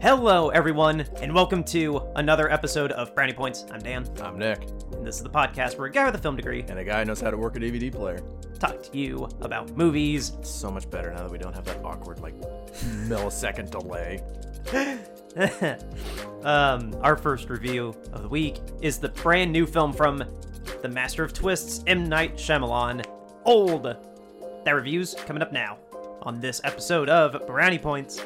Hello, everyone, and welcome to another episode of Brownie Points. I'm Dan, I'm Nick, and this is the podcast where a guy with a film degree and a guy who knows how to work a DVD player. talk to you about movies. It's so much better now that we don't have that awkward, like, millisecond delay. um, our first review of the week is the brand new film from the master of twists, M. Night Shyamalan, Old. That review's coming up now on this episode of Brownie Points.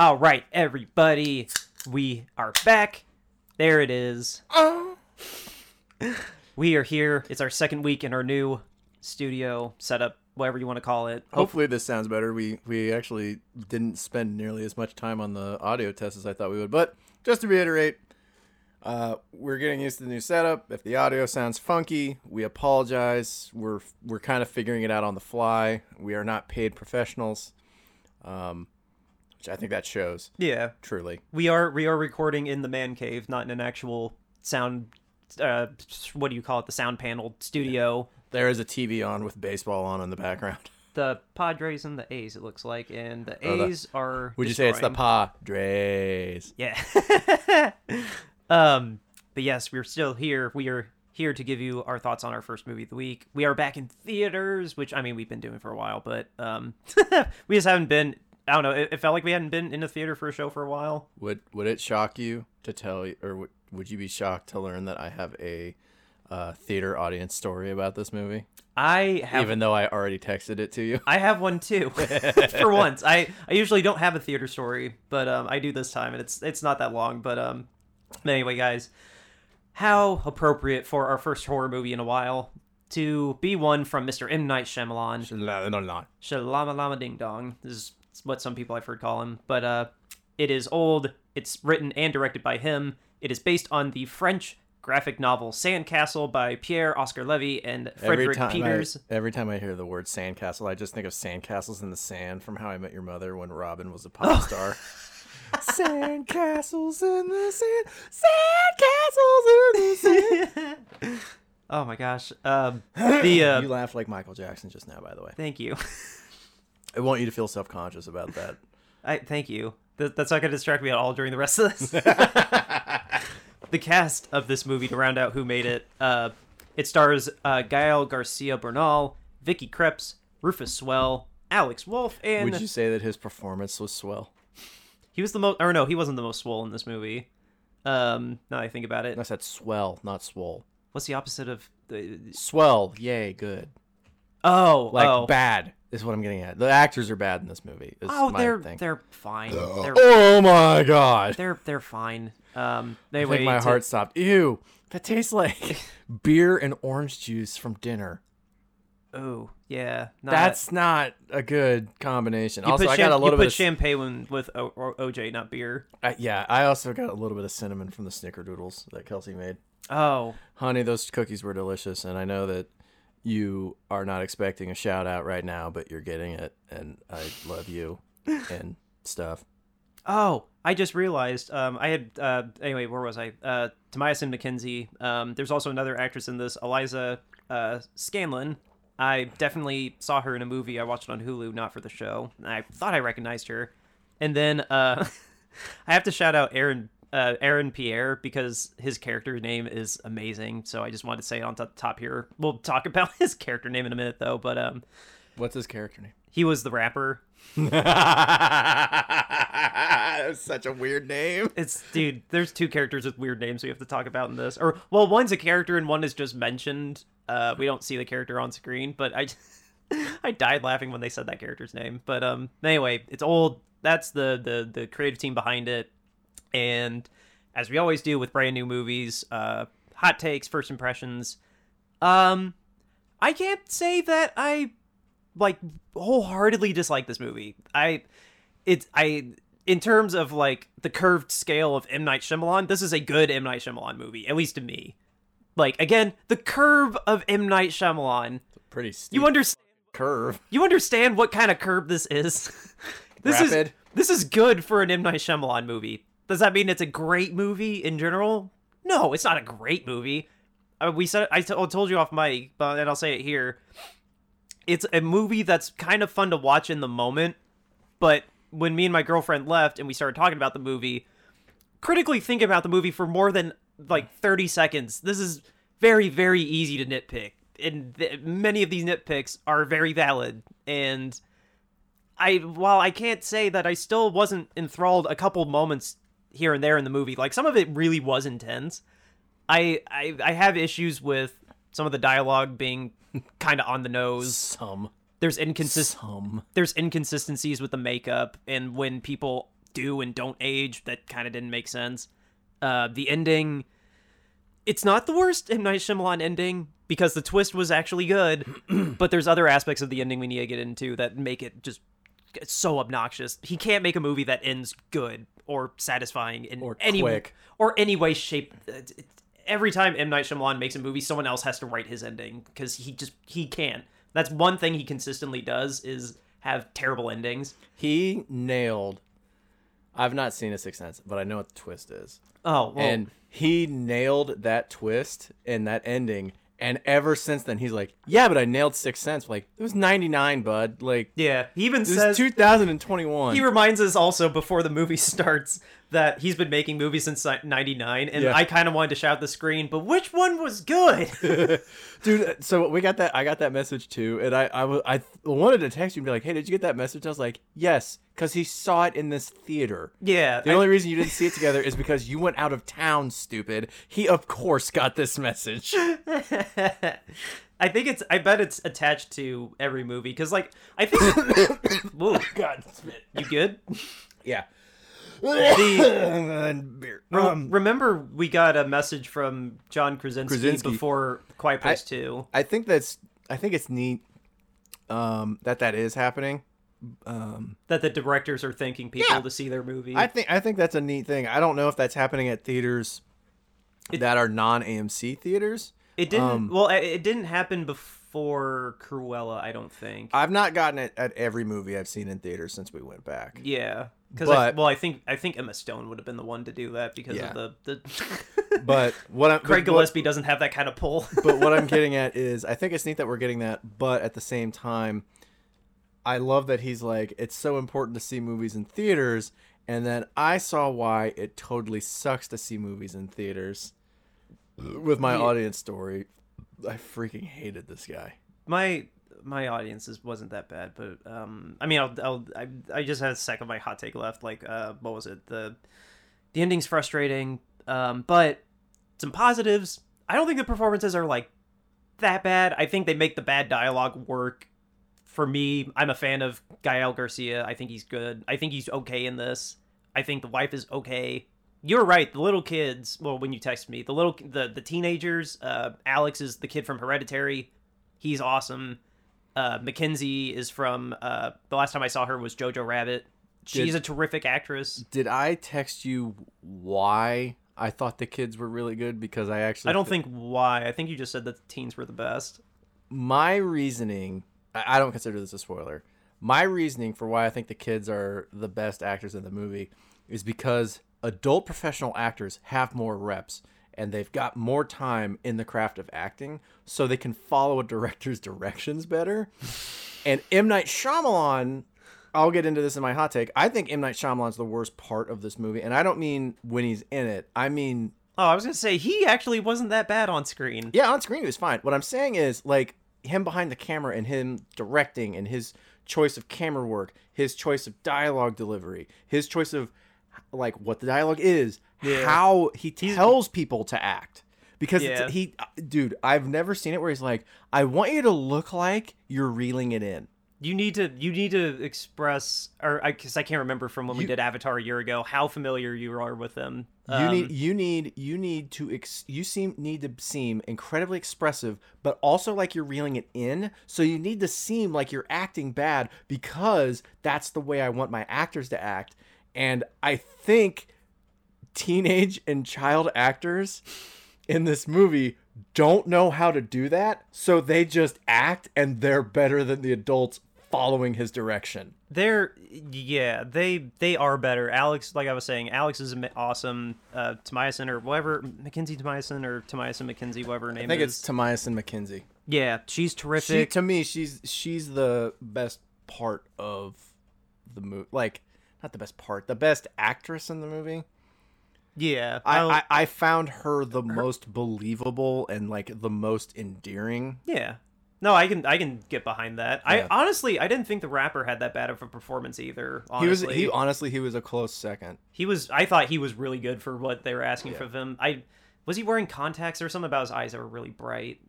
All right, everybody, we are back. There it is. We are here. It's our second week in our new studio setup, whatever you want to call it. Hopefully, this sounds better. We we actually didn't spend nearly as much time on the audio test as I thought we would. But just to reiterate, uh, we're getting used to the new setup. If the audio sounds funky, we apologize. We're we're kind of figuring it out on the fly. We are not paid professionals, um, which I think that shows Yeah, truly. we are we are recording in the man cave, not in an actual sound. Uh, what do you call it? The sound panel studio. There is a TV on with baseball on in the background. The Padres and the A's. It looks like, and the Oh, the- A's are. Would you say it's the Padres? Yeah. um, but yes, we're still here. We are here to give you our thoughts on our first movie of the week. We are back in theaters, which I mean we've been doing for a while, but um, we just haven't been. I don't know. It, it felt like we hadn't been in the theater for a show for a while. Would would it shock you to tell, or would, would you be shocked to learn that I have a uh, theater audience story about this movie? I have. Even though I already texted it to you. I have one too. for once, I I usually don't have a theater story, but um, I do this time, and it's it's not that long. But um, anyway, guys, how appropriate for our first horror movie in a while to be one from Mr. M Night Shyamalan. Shalama Lama Ding Dong. This is what some people I've heard call him. But uh, it is old. It's written and directed by him. It is based on the French graphic novel Sandcastle by Pierre Oscar Levy and Frederick time, Peeters. I, every time I hear the word sandcastle, I just think of sandcastles in the sand from How I Met Your Mother when Robin was a pop star. sandcastles in the sand, sandcastles in the sand. Oh my gosh. Um, the uh, you laughed like Michael Jackson just now, by the way. thank you. I want you to feel self conscious about that. I thank you. Th- that's not going to distract me at all during the rest of this. the cast of this movie to round out who made it. Uh, it stars uh, Gael Garcia Bernal, Vicky Krieps, Rufus Swell, Alex Wolff, and Would you say that his performance was swell? he was the most. Or no, he wasn't the most swell in this movie. Um, now that I think about it, I said swell, not swole. what's the opposite of the? Swell, yay, good. Oh, Like oh, bad is what I'm getting at. The actors are bad in this movie. Is oh, my they're thing. they're fine. They're Oh my god! they're they're fine. Um, I anyway, think my to- heart stopped. Ew, that tastes like beer and orange juice from dinner. Oh, yeah, not- That's not a good combination. You also, put, I got cham- a you little put bit. Of, champagne with o- or OJ, not beer. I- yeah, I also got a little bit of cinnamon from the snickerdoodles that Kelsey made. Oh, Honey, those cookies were delicious, and I know that you are not expecting a shout out right now, but you're getting it, and I love you and stuff. oh! I just realized. Um, I had uh, anyway. Where was I? Uh, Tamiasin McKenzie. Um, there's also another actress in this, Eliza uh, Scanlen. I definitely saw her in a movie. I watched it on Hulu, not for the show. I thought I recognized her. And then uh, I have to shout out Aaron uh, Aaron Pierre because his character name is amazing. So I just wanted to say it on the top here. We'll talk about his character name in a minute though. But um, What's his character name? he was the rapper. Such a weird name. It's dude. There's two characters with weird names we have to talk about in this. Or well, one's a character and one is just mentioned. Uh, we don't see the character on screen, but I, I died laughing when they said that character's name. But um, anyway, it's old. That's the the the creative team behind it, and as we always do with brand new movies, uh, hot takes, first impressions. Um, I can't say that I like wholeheartedly dislike this movie. I it's I in terms of like the curved scale of M Night Shyamalan, this is a good M Night Shyamalan movie, at least to me. Like again, the curve of M Night Shyamalan. Pretty steep You understand? curve. You understand what kind of curve this is? this is Rapid. this is good for an M Night Shyamalan movie. Does that mean it's a great movie in general? No, it's not a great movie. uh, we said I t- I told you off mic, but and I'll say it here. It's a movie that's kind of fun to watch in the moment, but when me and my girlfriend left and we started talking about the movie, critically think about the movie for more than like 30 seconds. This is very very easy to nitpick, and th- many of these nitpicks are very valid. And I while I can't say that I still wasn't enthralled a couple moments here and there in the movie, like some of it really was intense. I I, I have issues with some of the dialogue being kind of on the nose. Some. There's inconsist Some. there's inconsistencies with the makeup and when people do and don't age that kind of didn't make sense. Uh, the ending, it's not the worst M Night Shyamalan ending because the twist was actually good, but there's other aspects of the ending we need to get into that make it just so obnoxious. He can't make a movie that ends good or satisfying in Or any quick. or any way, shape. Uh, it's- Every time M Night Shyamalan makes a movie, someone else has to write his ending because he just he can't. That's one thing he consistently does is have terrible endings. He nailed. I've not seen a Sixth Sense, but I know what the twist is. Oh, well, and he nailed that twist and that ending. And ever since then, he's like, "Yeah, but I nailed Six Sense. Like it was ninety nine, bud. Like yeah. He even says is two thousand and twenty one. he reminds us also before the movie starts that he's been making movies since '99, and Yeah. I kind of wanted to shout the screen, but which one was good? dude so we got that i got that message too and i i, I wanted to text you and be like hey did you get that message i was like yes because he saw it in this theater yeah, the only reason you didn't see it together is because you went out of town stupid he of course got this message I think it's. I bet it's attached to every movie because, like, I think. God you good? yeah The. Um, remember we got a message from John Krasinski, Krasinski. before Quiet Place Two. i think that's i think it's neat um that that is happening um That the directors are thanking people Yeah. to see their movie. i think i think that's a neat thing i don't know if that's happening at theaters that are non amc theaters it didn't. um, well, it- it didn't happen before Cruella. I don't think. I've not gotten it at every movie I've seen in theaters since we went back. Yeah, because well, I think I think Emma Stone would have been the one to do that because Yeah. of the the But what I'm Craig but, what, Gillespie doesn't have that kind of pull. but what I'm getting at is I think it's neat that we're getting that, but at the same time, I love that he's like it's so important to see movies in theaters, and then I saw why it totally sucks to see movies in theaters. With my Yeah. audience story, I freaking hated this guy. my my audience is wasn't that bad, but um, I mean, I'll, I'll I I just had a sec of my hot take left. Like, uh, what was it? The the ending's frustrating, um, but some positives. I don't think the performances are like that bad. I think they make the bad dialogue work. For me, I'm a fan of Gael Garcia. I think he's good. I think he's okay in this. I think the wife is okay. You're right. The little kids. Well, when you text me, the little the the teenagers. Uh, Alex is the kid from Hereditary. He's awesome. Uh, Mackenzie is from. Uh, the last time I saw her was Jojo Rabbit. She's Did- a terrific actress. Did I text you why I thought the kids were really good? Because I actually I don't think why. I think you just said that the teens were the best. my reasoning I don't consider this a spoiler. My reasoning for why I think the kids are the best actors in the movie is because adult professional actors have more reps and they've got more time in the craft of acting so they can follow a director's directions better. And M Night Shyamalan I'll get into this in my hot take. I think M Night Shyamalan's the worst part of this movie, and I don't mean when he's in it. I mean Oh, I was gonna say he actually wasn't that bad on screen. yeah, on screen he was fine. What I'm saying is like him behind the camera and him directing and his choice of camera work, his choice of dialogue delivery, his choice of like what the dialogue is, Yeah. how he tells people to act. Because Yeah. it's, he, dude, I've never seen it where he's like, "I want you to look like you're reeling it in." You need to you need to express, or I because I can't remember from when we did Avatar a year ago how familiar you are with them. You Um, need you need you need to ex- you seem need to seem incredibly expressive, but also like you're reeling it in. So you need to seem like you're acting bad because that's the way I want my actors to act. And I think teenage and child actors in this movie don't know how to do that, so they just act and they're better than the adults following his direction. They're yeah, they they are better. Alex, like I was saying, Alex is awesome. Uh, Tamiason or whatever, Mackenzie Tamiason or Tamiason McKenzie, whatever her name I think is. it's Tamiason McKenzie. yeah, she's She, terrific. to me, she's she's the best part of the movie. Like, not the best part, the best actress in the movie. Yeah, I, I, I found her the most believable and like the most endearing. yeah. No, I can I can get behind that. Yeah. I honestly I didn't think the rapper had that bad of a performance either. He was he honestly he was a close second. He was. I thought he was really good for what they were asking Yeah. from him. I was he wearing contacts or something about his eyes that were really bright.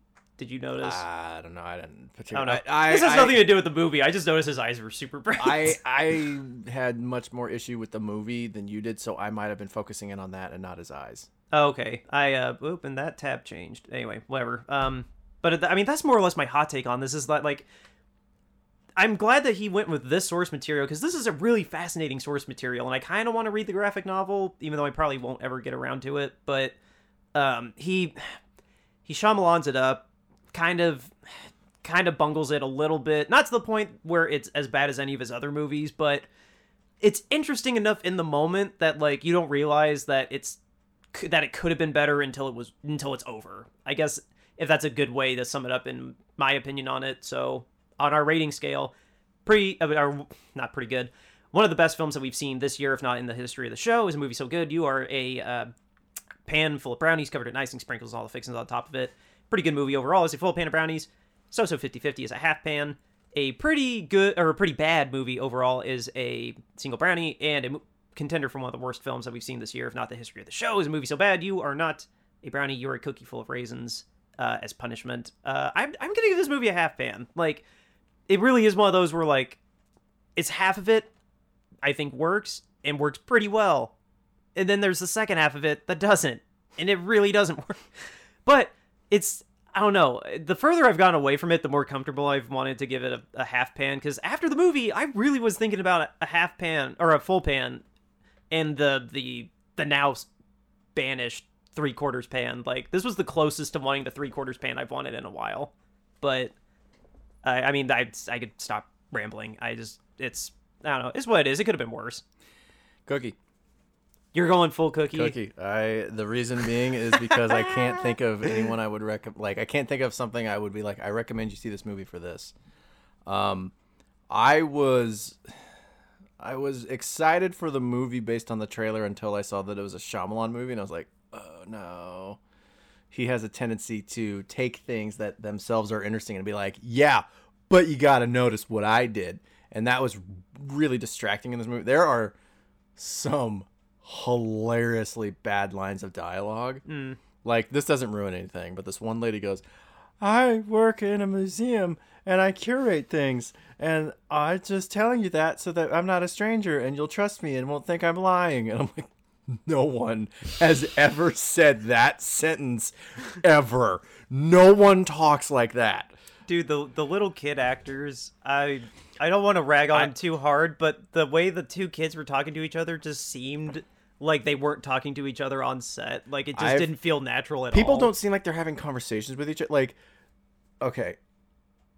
Did you notice? I don't know. I didn't I particularly. don't know. I, I, this has I- nothing to do with the movie. I just noticed his eyes were super bright. I I had much more issue with the movie than you did, so I might have been focusing in on that and not his eyes. Oh, okay. I uh oop, and that tab changed. Anyway, whatever. Um, but I mean that's more or less my hot take on this. Is that like. I'm glad that he went with this source material because this is a really fascinating source material, and I kind of want to read the graphic novel, even though I probably won't ever get around to it. But um, he he Shyamalans it up, kind of kind of bungles it a little bit, not to the point where it's as bad as any of his other movies, but it's interesting enough in the moment that like you don't realize that it's that it could have been better until it was until it's over. I guess if that's a good way to sum it up in my opinion on it. So on our rating scale, pretty uh, or not pretty good. One of the best films that we've seen this year, if not in the history of the show, is a movie so good. You are a uh, pan full of brownies covered in icing, sprinkles all the fixings on top of it. Pretty good movie overall. Is a full pan of brownies. So so 50-50 is a half pan. A pretty good or a pretty bad movie overall is a single brownie, and a contender for one of the worst films that we've seen this year, if not the history of the show, is a movie so bad you are not a brownie, you're a cookie full of raisins uh, as punishment. Uh, I'm I'm gonna give this movie a half pan. Like, it really is one of those where like, it's half of it, I think works and works pretty well, and then there's the second half of it that doesn't, and it really doesn't work. But it's I don't know. The further I've gone away from it, the more comfortable I've wanted to give it a, a half pan. Because after the movie, I really was thinking about a half pan or a full pan, and the the the now banished three quarters pan. Like this was the closest to wanting the three quarters pan I've wanted in a while. But I, I mean, I I could stop rambling. I just it's I don't know. It's what it is. It could have been worse. Cookie, You're going full cookie. cookie. I the reason being is because I can't think of anyone I would recommend. Like I can't think of something I would be like. I recommend you see this movie for this. Um, I was. I was excited for the movie based on the trailer until I saw that it was a Shyamalan movie, and I was like, "Oh no!" He has a tendency to take things that themselves are interesting and be like, "Yeah, but you got to notice what I did," and that was really distracting in this movie. There are some hilariously bad lines of dialogue. Mm. Like this doesn't ruin anything, but this one lady goes, "I work in a museum and I curate things, and I'm just telling you that so that I'm not a stranger and you'll trust me and won't think I'm lying." And I'm like, "No one has ever said that sentence ever. No one talks like that." dude the the little kid actors i i don't want to rag on them too hard but the way the two kids were talking to each other just seemed like they weren't talking to each other on set like it just I've- didn't feel natural at people all People don't seem like they're having conversations with each other. Like, okay,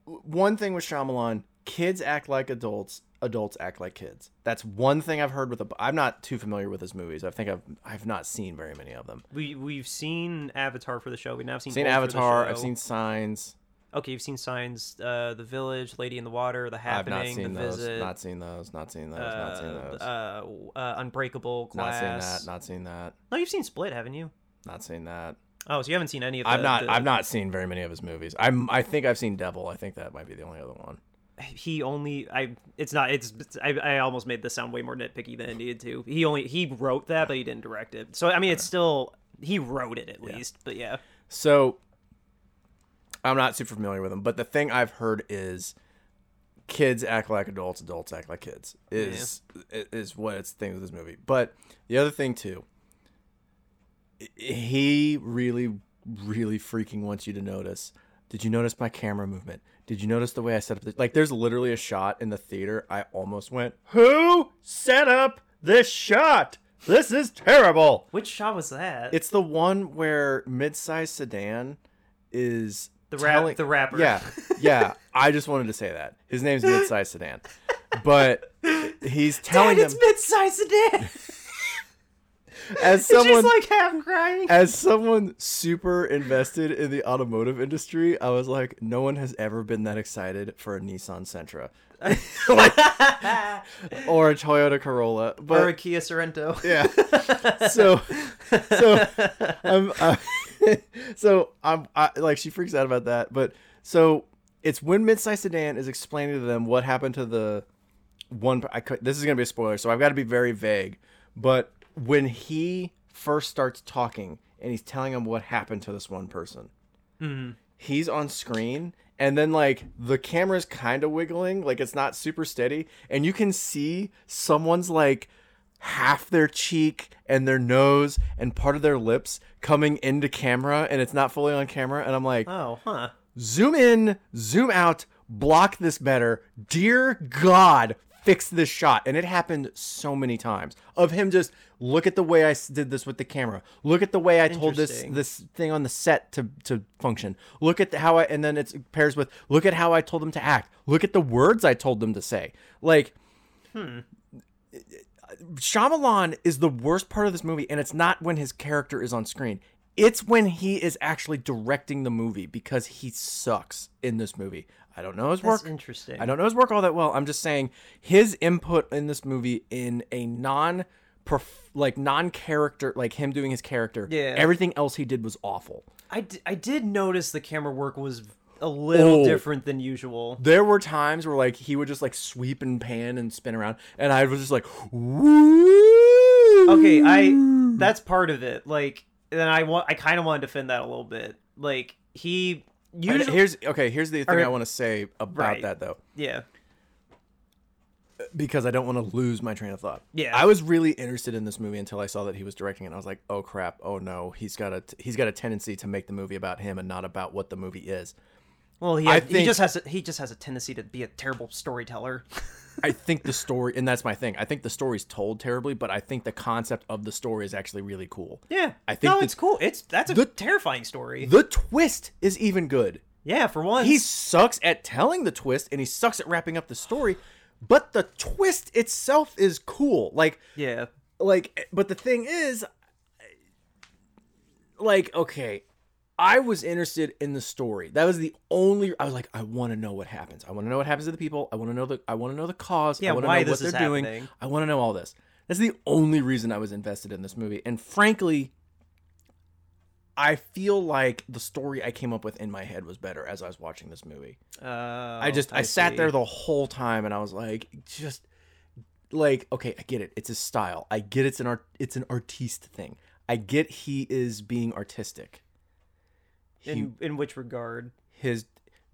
one thing with Shyamalan, kids act like adults, adults act like kids. That's one thing I've heard with. I'm not too familiar with his movies. I think I've I've not seen very many of them. we we've seen avatar for the show we've now seen Seen Bold for the Avatar. I've seen Signs. Okay you've seen signs uh the village lady in the water the I've happening not seen the those. visit Not seen those. Not seen those. not seen uh, those. uh, uh, unbreakable not seen that. Not seen that. no you've seen split haven't you Not seen that. oh so you haven't seen any of the, I've not. the- I've not seen very many of his movies. I'm. I think I've seen Devil. I think that might be the only other one. he only I it's not it's I, I almost made this sound way more nitpicky than it needed to. He only he wrote that but he didn't direct it. So I mean it's still he wrote it at least. But yeah. So I'm not super familiar with them, but the thing I've heard is kids act like adults, adults act like kids. Is is what it's the thing with this movie. But the other thing too, he really, really freaking wants you to notice. Did you notice my camera movement? Did you notice the way I set up the like? There's literally a shot in the theater. I almost went, "Who set up this shot? This is terrible." Which shot was that? It's the one where mid-sized sedan is The rap, telling- the rapper. Yeah, yeah. I just wanted to say that his name's Mid-Size Sedan, but he's telling Dad, it's him mid-sized sedan. as someone like half crying. as someone super invested in the automotive industry, I was like, no one has ever been that excited for a Nissan Sentra, Like, or a Toyota Corolla, but or a Kia Sorento. yeah. So, so I'm, uh, so I'm I, like she freaks out about that, but so it's when Midsize Sedan is explaining to them what happened to the one. I could, this is gonna be a spoiler, so I've got to be very vague. But when he first starts talking and he's telling them what happened to this one person, mm-hmm. he's on screen and then like the camera's kind of wiggling like it's not super steady and you can see someone's like half their cheek and their nose and part of their lips coming into camera and it's not fully on camera. And i'm like Oh, huh. zoom in zoom out block this better. Dear god fix this shot. And it happened so many times of him just look at the way I did this with the camera. Look at the way i told this this thing on the set to to function. Look at the, how i and then it's it pairs with look at how i told them to act. Look at the words i told them to say. Like hmm. Shyamalan is the worst part of this movie, and it's not when his character is on screen. It's when he is actually directing the movie because he sucks in this movie. I don't know his That's work. interesting. I don't know his work all that well. I'm just saying his input in this movie in a non like non character like him doing his character. Yeah. Everything else he did was awful. I, d- I did notice the camera work was a little Oh. different than usual. There were times where like he would just like sweep and pan and spin around, and I was just like, Woo! Okay, I that's part of it. Like, then I want I kind of want to defend that a little bit. Like he And usually here's okay. Here's the thing Or- I want to say about Right. that though, yeah because I don't want to lose my train of thought. Yeah. I was really interested in this movie until I saw that he was directing it. and I was like, oh crap, oh no, he's got a t- he's got a tendency to make the movie about him and not about what the movie is. Well he had- he just has a, he just has a tendency to be a terrible storyteller. I think the story, and that's my thing. I think the story's told terribly, but I think the concept of the story is actually really cool. yeah, I think no, the- it's cool. It's that's a the- terrifying story. The twist is even good. yeah, for once. He sucks at telling the twist, and he sucks at wrapping up the story. But the twist itself is cool. Like yeah like but the thing is like okay i was interested in the story that was the only i was like i want to know what happens i want to know what happens to the people i want to know the i want to know the cause Yeah, i want to why know this what they're doing happening. i want to know all this that's the only reason i was invested in this movie and frankly i feel like the story i came up with in my head was better as i was watching this movie uh, I just I, sat see. there the whole time and I was like, just like okay, I get it. It's his style. I get it's an art. It's an artiste thing. I get he is being artistic. He, in in which regard? his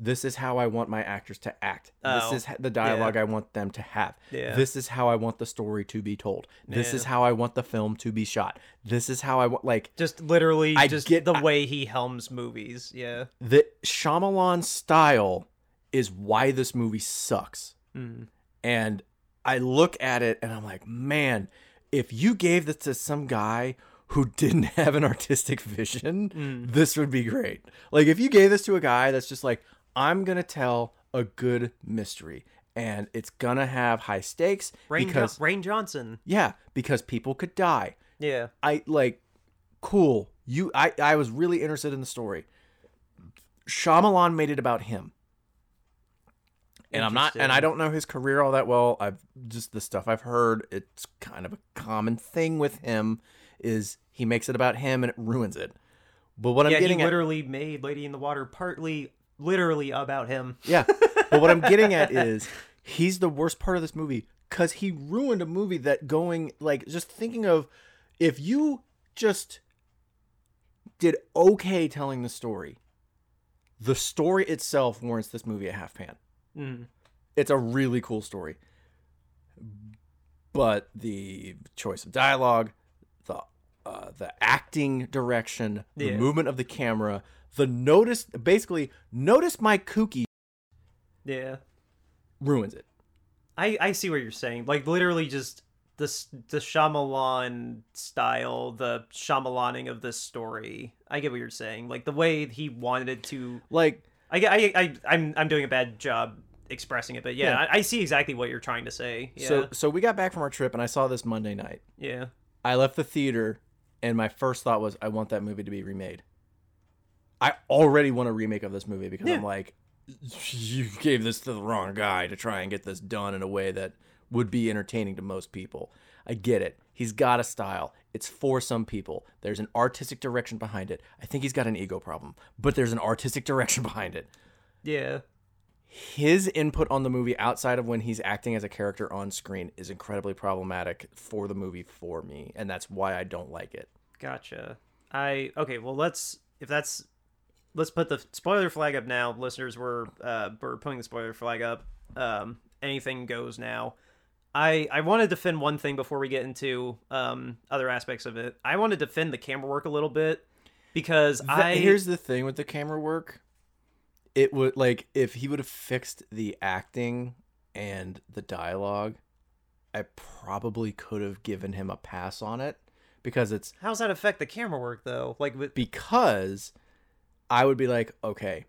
this is how I want my actors to act. Oh, this is ha- the dialogue I want them to have. Yeah. This is how I want the story to be told. This Yeah. is how I want the film to be shot. This is how I want like Just literally, I just get- the I- way he helms movies. Yeah. the Shyamalan style is why this movie sucks. Mm. And I look at it and I'm like, man, if you gave this to some guy who didn't have an artistic vision, Mm. this would be great. Like if you gave this to a guy that's just like, I'm gonna tell a good mystery and it's gonna have high stakes Rain, because jo- Rian Johnson. yeah, because people could die. Yeah. I like cool. You I I was really interested in the story. Shyamalan made it about him. And I'm not and I don't know his career all that well. I've just the stuff I've heard, it's kind of a common thing with him is he makes it about him and it ruins it. But what I'm yeah, he getting at literally made Lady in the Water partly, literally about him. Yeah. But what I'm getting at is he's the worst part of this movie because he ruined a movie that going, like, just thinking of if you just did okay telling the story, the story itself warrants this movie a half pan. Mm. It's a really cool story. But the choice of dialogue, uh, the acting direction, the movement of the camera, the notice basically notice my kooky Yeah. ruins it. I I see what you're saying. Like literally just the the Shyamalan style, the Shyamalaning of this story. I get what you're saying. Like the way he wanted it to Like I, I, I, I'm, I'm doing a bad job expressing it, but yeah, Yeah. I, I see exactly what you're trying to say. Yeah, So so we got back from our trip and I saw this Monday night. yeah, I left the theater and my first thought was I want that movie to be remade. I already want a remake of this movie because I'm like you gave this to the wrong guy to try and get this done in a way that would be entertaining to most people. I get it. He's got a style. It's for some people. There's an artistic direction behind it. I think he's got an ego problem, but there's an artistic direction behind it. yeah. His input on the movie outside of when he's acting as a character on screen is incredibly problematic for the movie for me, and that's why I don't like it. Gotcha. I okay. Well, let's if that's let's put the spoiler flag up now. Listeners, we're uh we're putting the spoiler flag up. Um, anything goes now. I I want to defend one thing before we get into um other aspects of it. I want to defend the camera work a little bit because Th- I here's the thing with the camera work. It would like if he would have fixed the acting and the dialogue, I probably could have given him a pass on it because it's how's that affect the camera work though? Like with because I would be like, okay,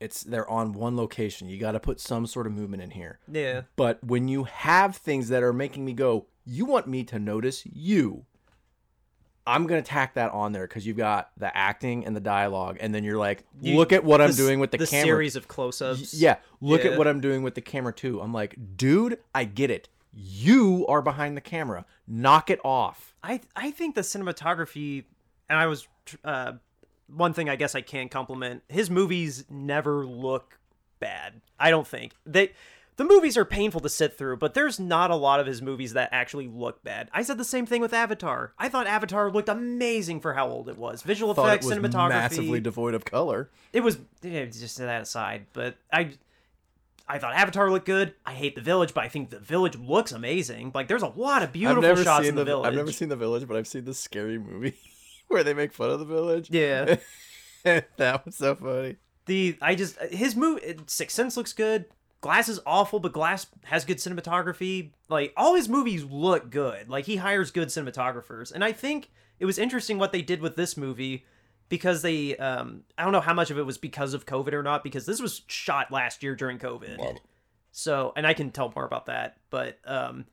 it's they're on one location. You got to put some sort of movement in here. yeah But when you have things that are making me go, you want me to notice you. I'm gonna tack that on there because you've got the acting and the dialogue, and then you're like, You- look at what I'm doing with the, the camera. series of close-ups. Yeah, look Yeah. at what I'm doing with the camera too. I'm like, dude, I get it. You are behind the camera. Knock it off. I I think the cinematography, and I was uh, one thing I guess I can compliment. His movies never look bad. I don't think they. The movies are painful to sit through, but there's not a lot of his movies that actually look bad. I said the same thing with Avatar. I thought Avatar looked amazing for how old it was. Visual Thought effects, it was cinematography. massively devoid of color. it was yeah, just that aside, but I I thought Avatar looked good. I hate the village, but I think the village looks amazing. Like there's a lot of beautiful shots in the, village. I've never seen the village, but I've seen the scary movie where they make fun of the village. Yeah. that was so funny. the I just his movie Sixth Sense looks good. Glass is awful, but Glass has good cinematography. Like all his movies look good. Like he hires good cinematographers, and I think it was interesting what they did with this movie because they um I don't know how much of it was because of COVID or not because this was shot last year during COVID. So, and I can tell more about that, but um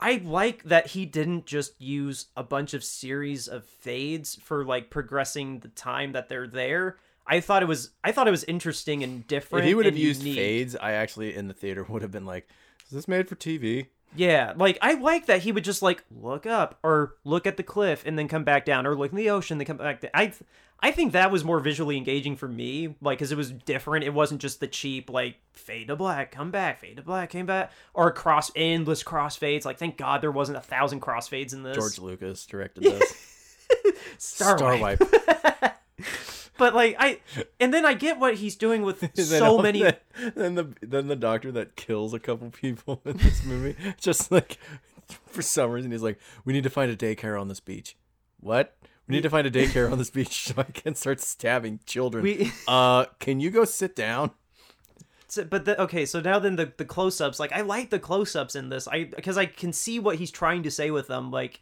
I like that he didn't just use a bunch of series of fades for like progressing the time that they're there. I thought it was I thought it was interesting and different. If he would have used unique. fades, I actually in the theater would have been like, "Is this made for TV?" Yeah, like I like that he would just like look up or look at the cliff and then come back down or look in the ocean then come back down. I I think that was more visually engaging for me, like because it was different. It wasn't just the cheap like fade to black, come back, fade to black, came back, or cross endless crossfades. Like thank God there wasn't a thousand crossfades in this. George Lucas directed this. Starwipe. Starwipe. But like I, and then I get what he's doing with so many. that- then the then the doctor that kills a couple people in this movie, just like for some reason, he's like, "We need to find a daycare on this beach." What? We need to find a daycare on this beach so I can start stabbing children. We- uh, can you go sit down? So, but the, okay, so now then the the close ups, like I like the close ups in this, I because I can see what he's trying to say with them, like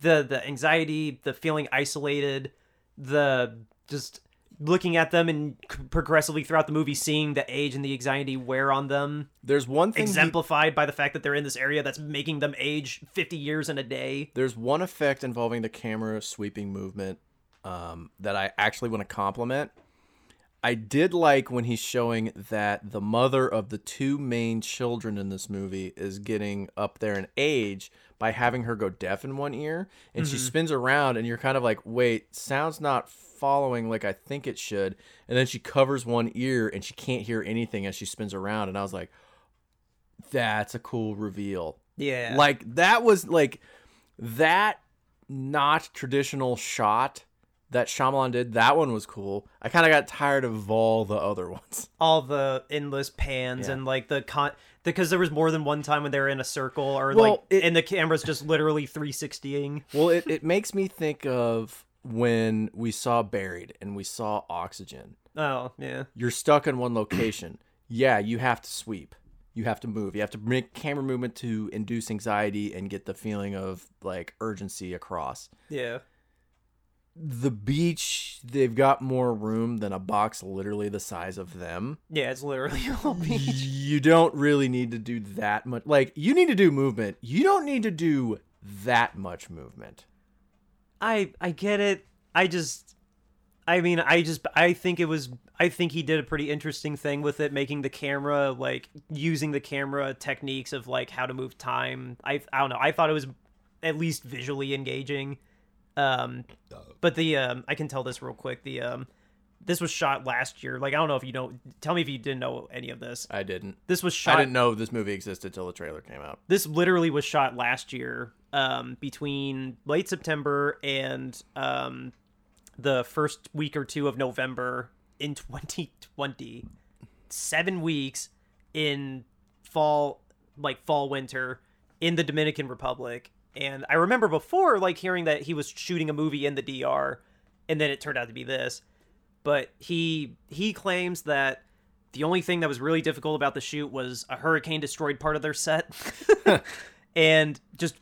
the the anxiety, the feeling isolated, the just looking at them and progressively throughout the movie seeing the age and the anxiety wear on them, There's one thing. he- exemplified by the fact that they're in this area that's making them age fifty years in a day. there's one effect involving the camera sweeping movement um, that I actually want to compliment. I did like when he's showing that the mother of the two main children in this movie is getting up there in age by having her go deaf in one ear and she mm-hmm. spins around and you're kind of like, wait, sound's not following like I think it should. And then she covers one ear and she can't hear anything as she spins around. And I was like, that's a cool reveal. Yeah, Like that was like that not traditional shot that Shyamalan did. That one was cool. I kind of got tired of all the other ones. all the endless pans Yeah. and like the con because there was more than one time when they were in a circle or Well, like it- and the camera's just literally 360ing. Well, it, it makes me think of when we saw Buried and we saw Oxygen. Oh, yeah. You're stuck in one location. Yeah, you have to sweep. You have to move. You have to make camera movement to induce anxiety and get the feeling of like urgency across. Yeah. The beach they've got more room than a box literally the size of them. Yeah, it's literally a whole page. You don't really need to do that much. Like you need to do movement. You don't need to do that much movement. I I get it. I just I mean, I just I think it was I think he did a pretty interesting thing with it making the camera like using the camera techniques of like how to move time. I I don't know. I thought it was at least visually engaging. Um but the um I can tell this real quick. The um this was shot last year. Like I don't know if you know tell me if you didn't know any of this. I didn't. This was shot. I didn't know this movie existed till the trailer came out. this literally was shot last year um, between late september and um, the first week or two of november in 2020 seven weeks in fall like fall winter in the dominican republic and i remember before like hearing that he was shooting a movie in the dr and then it turned out to be this. But he he claims that the only thing that was really difficult about the shoot was a hurricane destroyed part of their set. And just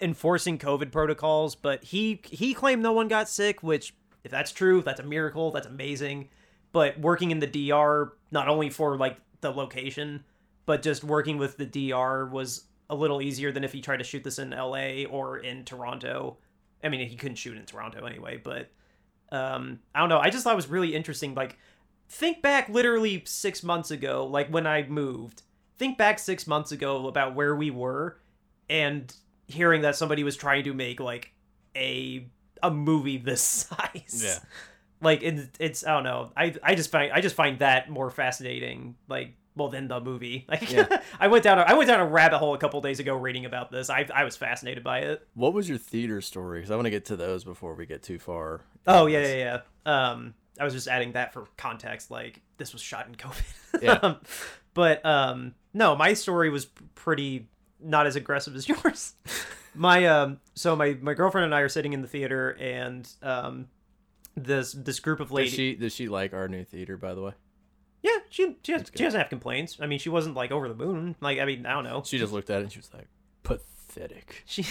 enforcing covid protocols. But he he claimed no one got sick which if that's true that's a miracle. That's amazing. But working in the DR not only for like the location but just working with the DR was a little easier than if he tried to shoot this in LA or in Toronto I mean he couldn't shoot in Toronto anyway but um I don't know I just thought it was really interesting like think back literally 6 months ago like when I moved think back 6 months ago about where we were and hearing that somebody was trying to make like a a movie this size. Yeah. Like it, it's I don't know. I I just find I just find that more fascinating. Like well then the movie. Like Yeah. I went down a, I went down a rabbit hole a couple days ago reading about this. I I was fascinated by it. What was your theater story? Because I want to get to those before we get too far. Oh yeah yeah yeah. Um I was just adding that for context. Like this was shot in COVID. Yeah. Um, but um no, my story was pretty not as aggressive as yours. my um so my my girlfriend and I are sitting in the theater and um this this group of Does ladies she does she like our new theater? By the way, yeah she she, has, she doesn't have complaints i mean she wasn't like over the moon like i mean i don't know she just looked at it and she was like, pathetic. she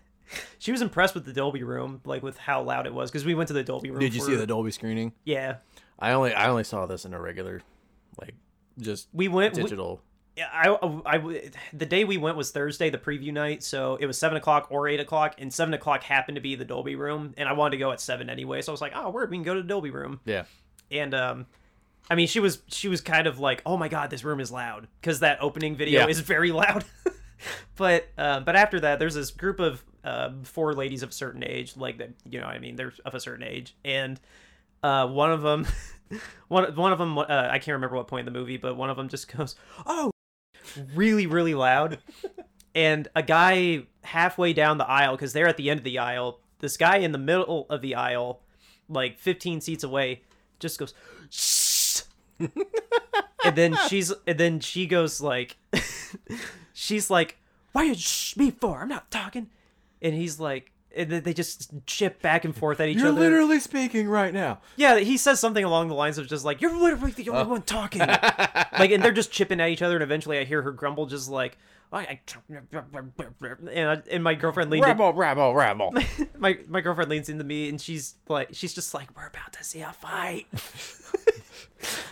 she was impressed with the dolby room like with how loud it was because we went to the dolby room Did you for- see the Dolby screening? yeah I only I only saw this in a regular, like, just we went we- digital. Yeah, I, I, the day we went was Thursday, the preview night. So it was seven o'clock or eight o'clock, and seven o'clock happened to be the Dolby room, and I wanted to go at seven anyway. So I was like, oh, word, we can go to the Dolby room. yeah. And um, I mean, she was she was kind of like, oh my god, this room is loud because that opening video Yeah. is very loud. but uh, but after that, there's this group of uh, four ladies of a certain age, like that, you know, what I mean, they're of a certain age, and uh, one of them, one one of them, uh, I can't remember what point in the movie, but one of them just goes, oh, really really loud, and a guy halfway down the aisle because they're at the end of the aisle, this guy in the middle of the aisle, like 15 seats away, just goes. Shh. And then she's and then she goes like she's like why you shh me for i'm not talking and he's like and they just chip back and forth at each other. You're other literally speaking right now. yeah he says something along the lines of just like you're literally the only uh. one talking like and they're just chipping at each other and eventually i hear her grumble just like I, and, I, and my girlfriend leaned in, Rabble, rabble, rabble. my my girlfriend leans into me and she's like she's just like we're about to see a fight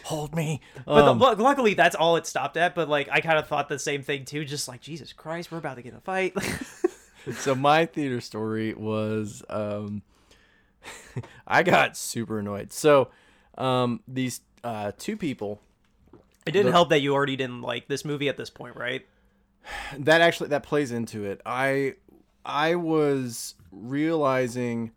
Hold me. But Um, the, luckily, that's all it stopped at. But like, I kind of thought the same thing too. Just like Jesus Christ, we're about to get in a fight. so my theater story was um I got super annoyed. So um these uh two people it didn't The- help that you already didn't like this movie at this point, right? That actually that plays into it. I I was realizing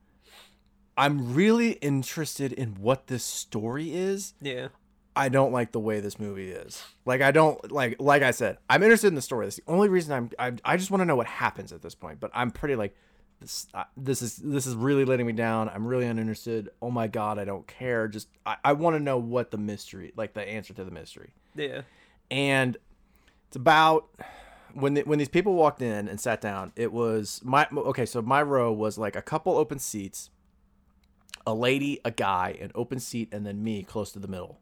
I'm really interested in what this story is. Yeah. I don't like the way this movie is. Like I don't like like I said, I'm interested in the story. That's the only reason I'm I, I just want to know what happens at this point. But I'm pretty like this uh, this is this is really letting me down. I'm really uninterested. Oh my god, I don't care. Just I, I want to know what the mystery, like the answer to the mystery. Yeah. And it's about when the, when these people walked in and sat down. It was my okay. So my row was like a couple open seats, a lady, a guy, an open seat, and then me close to the middle,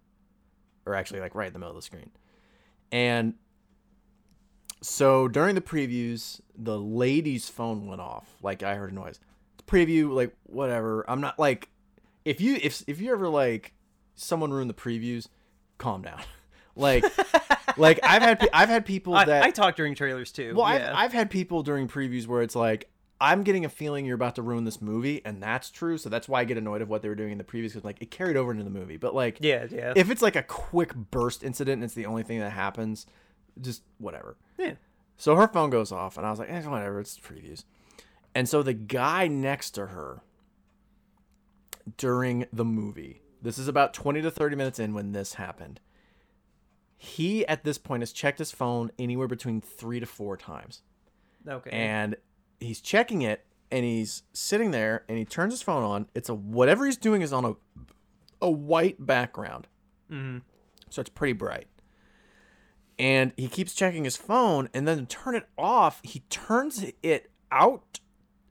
or actually like right in the middle of the screen. And so during the previews, the lady's phone went off. Like I heard a noise. The preview, like whatever. I'm not like if you if if you ever like someone ruined the previews, calm down. Like like I've had I've had people I, that I talk during trailers too. well yeah. I've I've had people during previews where it's like I'm getting a feeling you're about to ruin this movie, and that's true. So that's why I get annoyed of what they were doing in the previews because like it carried over into the movie. But like yeah, yeah, if it's like a quick burst incident and it's the only thing that happens, just whatever. yeah. So her phone goes off, and I was like, eh, whatever, it's previews. And so the guy next to her during the movie, this is about 20 to 30 minutes in when this happened. He, at this point, has checked his phone anywhere between three to four times. Okay. And he's checking it, and he's sitting there, and he turns his phone on. It's a whatever he's doing is on a, a white background. Mhm. So it's pretty bright and he keeps checking his phone and then to turn it off he turns it out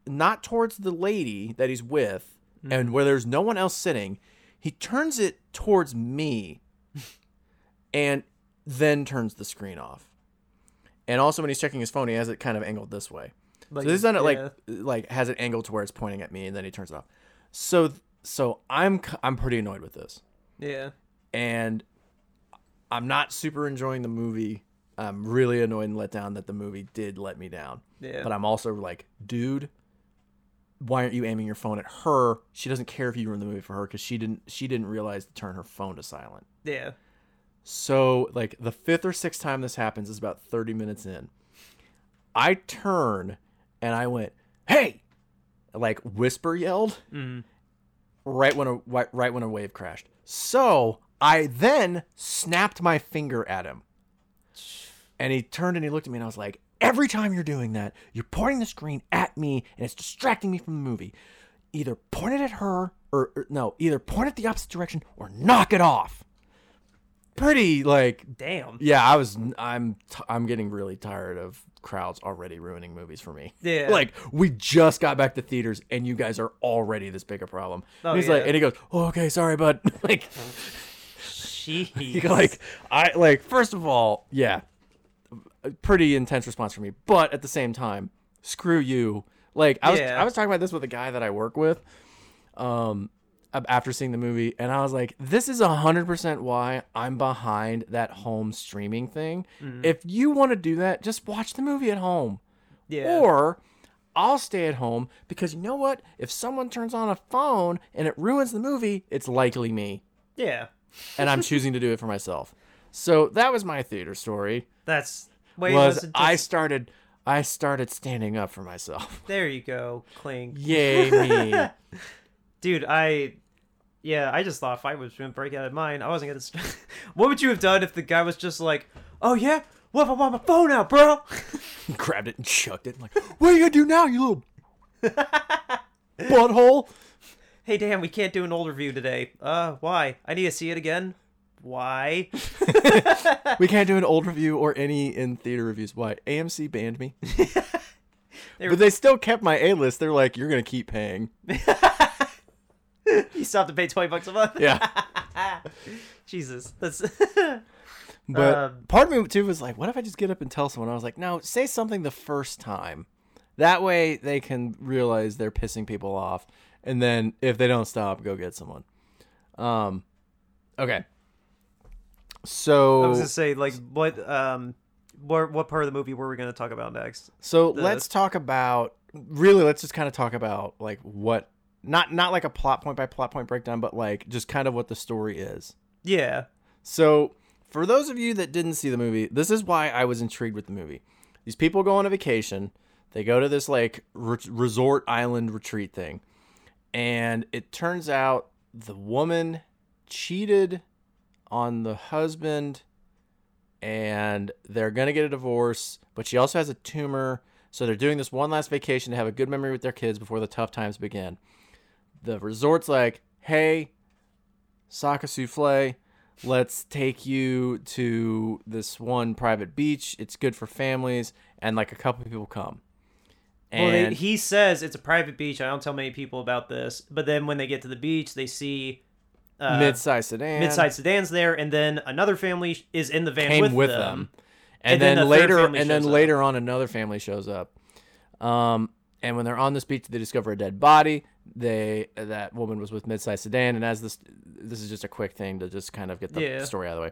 not towards the lady that he's with and where there's no one else sitting he turns it towards me and then turns the screen off and also when he's checking his phone he has it kind of angled this way Like, so this is done it like yeah. like has it angled to where it's pointing at me and then he turns it off so so i'm i'm pretty annoyed with this yeah. and I'm not super enjoying the movie. I'm really annoyed and let down that the movie did let me down. Yeah. But I'm also like, dude, why aren't you aiming your phone at her? She doesn't care if you ruin the movie for her because she didn't she didn't realize to turn her phone to silent. Yeah. So like the fifth or sixth time this happens is about 30 minutes in. I turn and I went, "Hey!" like whisper yelled Mhm. right when a right right when a wave crashed. So I then snapped my finger at him, and he turned and he looked at me and I was like, "Every time you're doing that, you're pointing the screen at me and it's distracting me from the movie. Either point it at her or, or no, either point it the opposite direction or knock it off." Pretty like Damn. yeah, I was I'm t- I'm getting really tired of crowds already ruining movies for me. Yeah. Like we just got back to theaters and you guys are already this big a problem. Oh, and he's like and he goes, oh, "Okay, sorry, bud." like Jeez. like I like first of all, yeah. Pretty intense response from me, but at the same time, screw you. Like I was Yeah. I was talking about this with a guy that I work with um after seeing the movie and I was like, this is 100% why I'm behind that home streaming thing. Mm-hmm. If you want to do that, just watch the movie at home. yeah. Or I'll stay at home because you know what? If someone turns on a phone and it ruins the movie, it's likely me. yeah. And I'm choosing to do it for myself. So that was my theater story. That's wait. was Was it I started I started standing up for myself. There you go, Clink. Yay me. Dude, I. Yeah, I just thought if I was gonna break out of mine, I wasn't gonna. St- what would you have done if the guy was just like, "Oh yeah, what if I want my phone out, bro?" Grabbed it and chucked it. I'm like, what are you gonna do now, you little butthole? hey, damn, we can't do an old review today. Uh, why? I need to see it again. Why? We can't do an old review or any in theater reviews. Why? AMC banned me. They were- but they still kept my A list. They're like, you're gonna keep paying. you still have to pay twenty bucks a month. Yeah. Jesus, that's. But Um, part of me too was like, what if I just get up and tell someone? I was like, no, say something the first time. That way they can realize they're pissing people off, and then if they don't stop, go get someone. Um, okay. So I was gonna say, like, what, um, what, what part of the movie were we gonna talk about next? So the- let's talk about really. Let's just kind of talk about like what not not like a plot point by plot point breakdown, but like just kind of what the story is. Yeah. So for those of you that didn't see the movie, this is why I was intrigued with the movie. These people go on a vacation. They go to this like re- resort island retreat thing, and it turns out the woman cheated on the husband and they're going to get a divorce, but she also has a tumor. So they're doing this one last vacation to have a good memory with their kids before the tough times begin. The resort's like, hey, Saka Souffle, let's take you to this one private beach. It's good for families. And like a couple people come. Well, they, And he says it's a private beach. I don't tell many people about this, but then when they get to the beach, they see uh, mid-size sedan mid-sized sedans there, and then another family is in the van came with, with, them. them. And, And then then, the later, and then up. later on, another family shows up. Um, and when they're on this beach, they discover a dead body. They that woman was with mid-sized sedan, and as this this is just a quick thing to just kind of get the Yeah. story out of the way.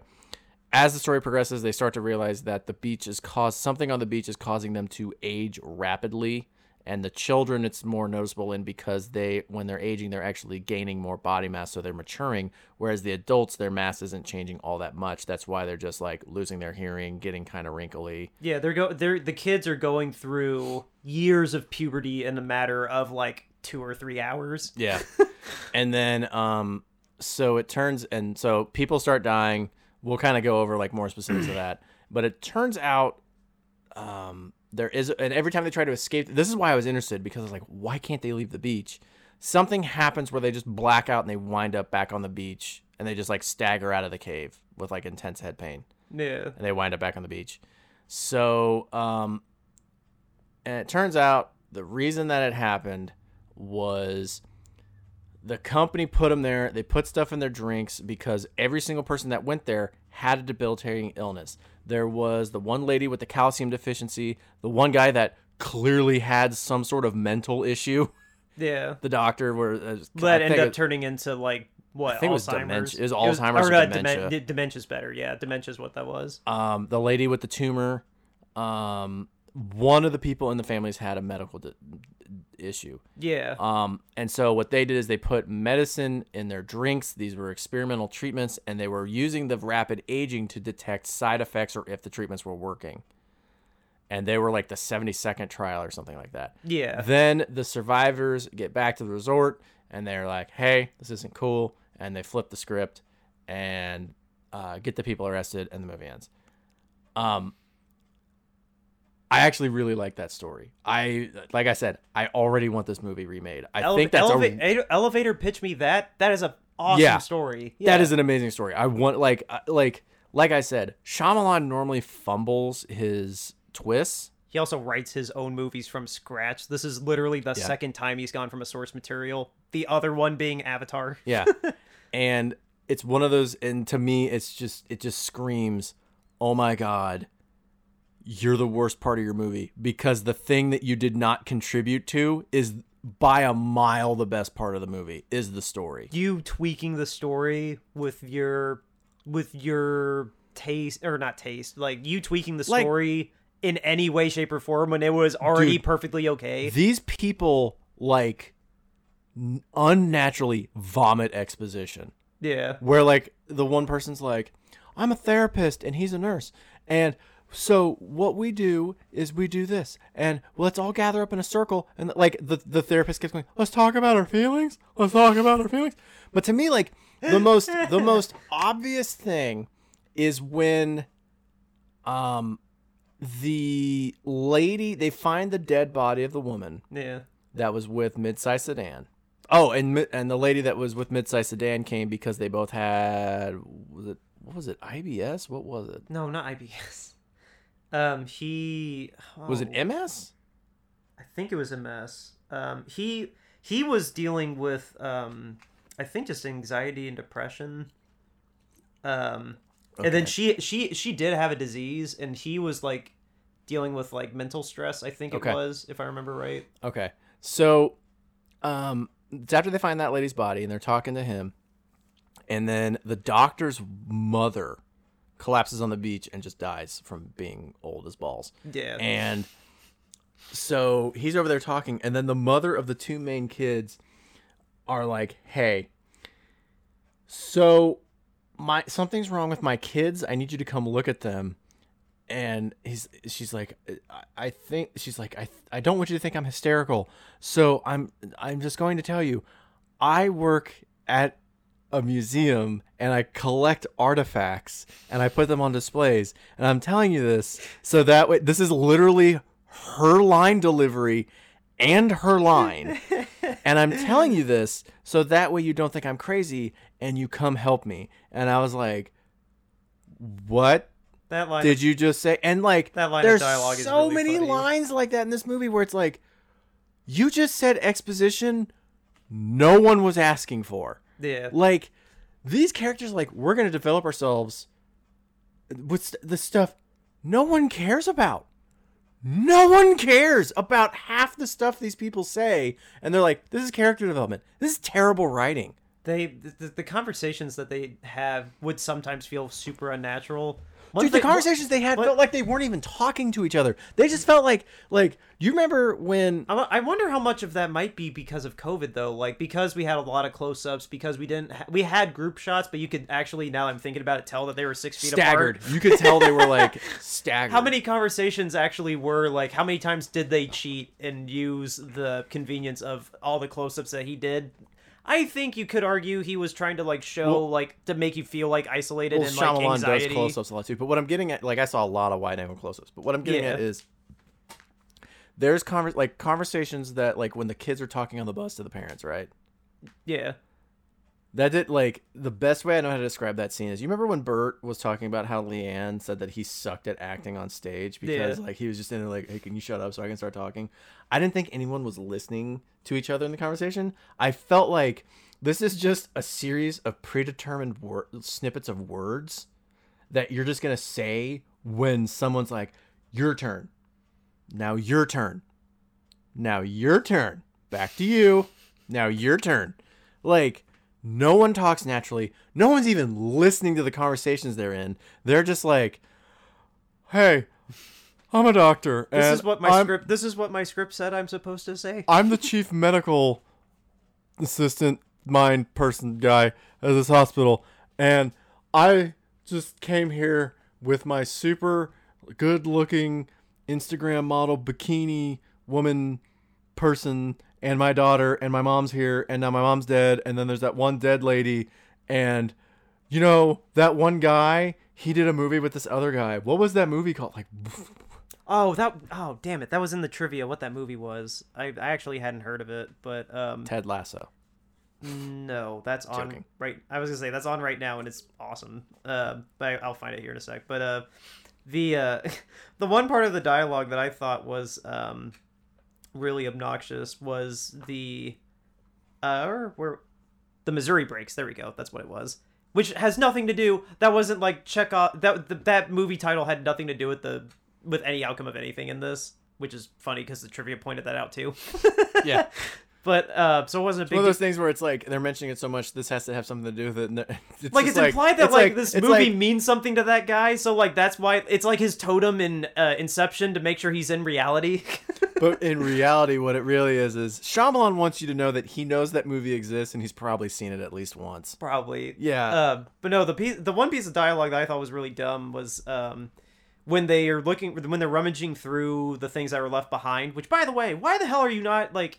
As the story progresses, they start to realize that the beach is caused something on the beach is causing them to age rapidly, and the children it's more noticeable in because they when they're aging they're actually gaining more body mass, so they're maturing. Whereas the adults, their mass isn't changing all that much. That's why they're just like losing their hearing, getting kind of wrinkly. Yeah, they're go they're the kids are going through years of puberty in a matter of like two or three hours. Yeah. and then um so it turns and so people start dying. We'll kind of go over like more specifics of that. But it turns out um there is and every time they try to escape this is why I was interested because I was like why can't they leave the beach? Something happens where they just black out and they wind up back on the beach and they just like stagger out of the cave with like intense head pain Yeah. and they wind up back on the beach. So, um, and it turns out the reason that it happened was the company put them there. They put stuff in their drinks because every single person that went there had a debilitating illness. There was the one lady with the calcium deficiency, the one guy that clearly had some sort of mental issue. Yeah. The doctor were uh, That ended up it- turning into like what? I think it was Alzheimer's. dementia- it was Alzheimer's or, or uh, dementia. demen- dementia's better. Yeah, dementia's what that was. um, the lady with the tumor, um, one of the people in the families had a medical d- issue. Yeah. Um, and so what they did is they put medicine in their drinks. These were experimental treatments, and they were using the rapid aging to detect side effects or if the treatments were working. And they were like the 70 second trial or something like that. yeah. Then the survivors get back to the resort and they're like, hey, this isn't cool. And they flip the script and uh, get the people arrested, and the movie ends. Um, I actually really like that story. I like I said, I already want this movie remade. I Ele- think that's eleva- a elevator pitch me that. That is a awesome Yeah. story. that Yeah. is an amazing story. I want like uh, like like I said, Shyamalan normally fumbles his twists. He also writes his own movies from scratch. This is literally the second time he's gone from a source material. The other one being Avatar. Yeah. and it's one of those and to me it's just it just screams, "Oh my god, you're the worst part of your movie because the thing that you did not contribute to is by a mile the best part of the movie is the story." You tweaking the story with your with your taste or not taste, like you tweaking the Like- story in any way, shape, or form when it was already Dude, perfectly okay. These people like unnaturally vomit exposition. Yeah. where like the one person's like i'm a therapist and he's a nurse and so what we do is we do this and let's all gather up in a circle and like the, the therapist keeps going let's talk about our feelings let's talk about our feelings but to me like the most the most obvious thing is when um the lady they find the dead body of the woman Yeah. that was with Midsize Sedan. Oh, and and the lady that was with Midsize Sedan came because they both had was it what was it IBS? What was it? No, not IBS. Um, he Was it oh, MS? I think it was MS. Um, he he was dealing with um, I think just anxiety and depression. Um, and then she she she did have a disease, and he was like dealing with like mental stress. I think it was, if I remember right. Okay, so um, it's after they find that lady's body and they're talking to him, and then the doctor's mother collapses on the beach and just dies from being old as balls. Yeah. And so he's over there talking, and then the mother of the two main kids are like, "Hey, so my something's wrong with my kids. I need you to come look at them." And he's she's like, "I, I think she's like, I I don't want you to think I'm hysterical. So I'm I'm just going to tell you, I work at a museum and I collect artifacts and I put them on displays. And I'm telling you this so that way, this is literally her line delivery and her line. and I'm telling you this so that way you don't think I'm crazy and you come help me. And I was like, what that line. did you just say? And like, That line of there's so really many funny. lines like that in this movie where it's like, you just said exposition no one was asking for. Yeah. Like these characters, like we're gonna develop ourselves with st- the stuff no one cares about. no one cares about half the stuff these people say, and they're like, "This is character development. This is terrible writing." They the, the conversations that they have would sometimes feel super unnatural. Dude, the thing- conversations they had felt like they weren't even talking to each other. They just felt like, like, you remember when I I wonder how much of that might be because of COVID though, like because we had a lot of close-ups, because we didn't, ha- we had group shots, but you could actually now I'm thinking about it, tell that they were six feet staggered, apart. you could tell they were like staggered. How many conversations actually were like? How many times did they cheat and use the convenience of all the close-ups that he did? I think you could argue he was trying to like show Well- like to make you feel like isolated Well, and like Shyamalan anxiety. does close-ups a lot too. But what I'm getting at, like, I saw a lot of wide-angle close-ups. But what I'm getting at is there's conver- like conversations that like when the kids are talking on the bus to the parents, right? Yeah, That did like the best way I know how to describe that scene is you remember when Bert was talking about how Leanne said that he sucked at acting on stage because Yeah. like he was just in there like, hey, can you shut up so I can start talking? I didn't think anyone was listening to each other in the conversation. I felt like this is just a series of predetermined wor- snippets of words that you're just gonna say when someone's like, "Your turn." Now your turn. Now your turn. Back to you. Now your turn. Like no one talks naturally. No one's even listening to the conversations they're in. They're just like, "Hey, I'm a doctor, this is what my I'm, script. This is what my script said I'm supposed to say. I'm the chief medical assistant mind person guy at this hospital, and I just came here with my super good looking Instagram model bikini woman person and my daughter and my mom's here and now my mom's dead and then there's that one dead lady and you know that one guy he did a movie with this other guy what was that movie called like Oh, that. Oh, damn it! That was in the trivia. What that movie was? I, I actually hadn't heard of it, but um, ted lasso no, that's on Joking. right. I was gonna say that's on right now, and it's awesome. Uh, but I'll find it here in a sec. But uh, the uh, the one part of the dialogue that I thought was um, really obnoxious was the uh, or where the Missouri breaks. There we go. That's what it was. Which has nothing to do. That wasn't like check off. That the, that movie title had nothing to do with the with any outcome of anything in this. Which is funny because the trivia pointed that out too. yeah But uh, so it wasn't a It's big one of those things where it's like they're mentioning it so much. This has to have something to do with it. and It's like it's implied that it's like, this movie like- means something to that guy so like that's why it's like his totem in uh, inception to make sure he's in reality but in reality, what it really is is Shyamalan wants you to know that he knows that movie exists and he's probably seen it at least once. probably Yeah. uh, but no the piece the one piece of dialogue that i thought was really dumb was um when they are looking when they're rummaging through the things that were left behind which by the way why the hell are you not like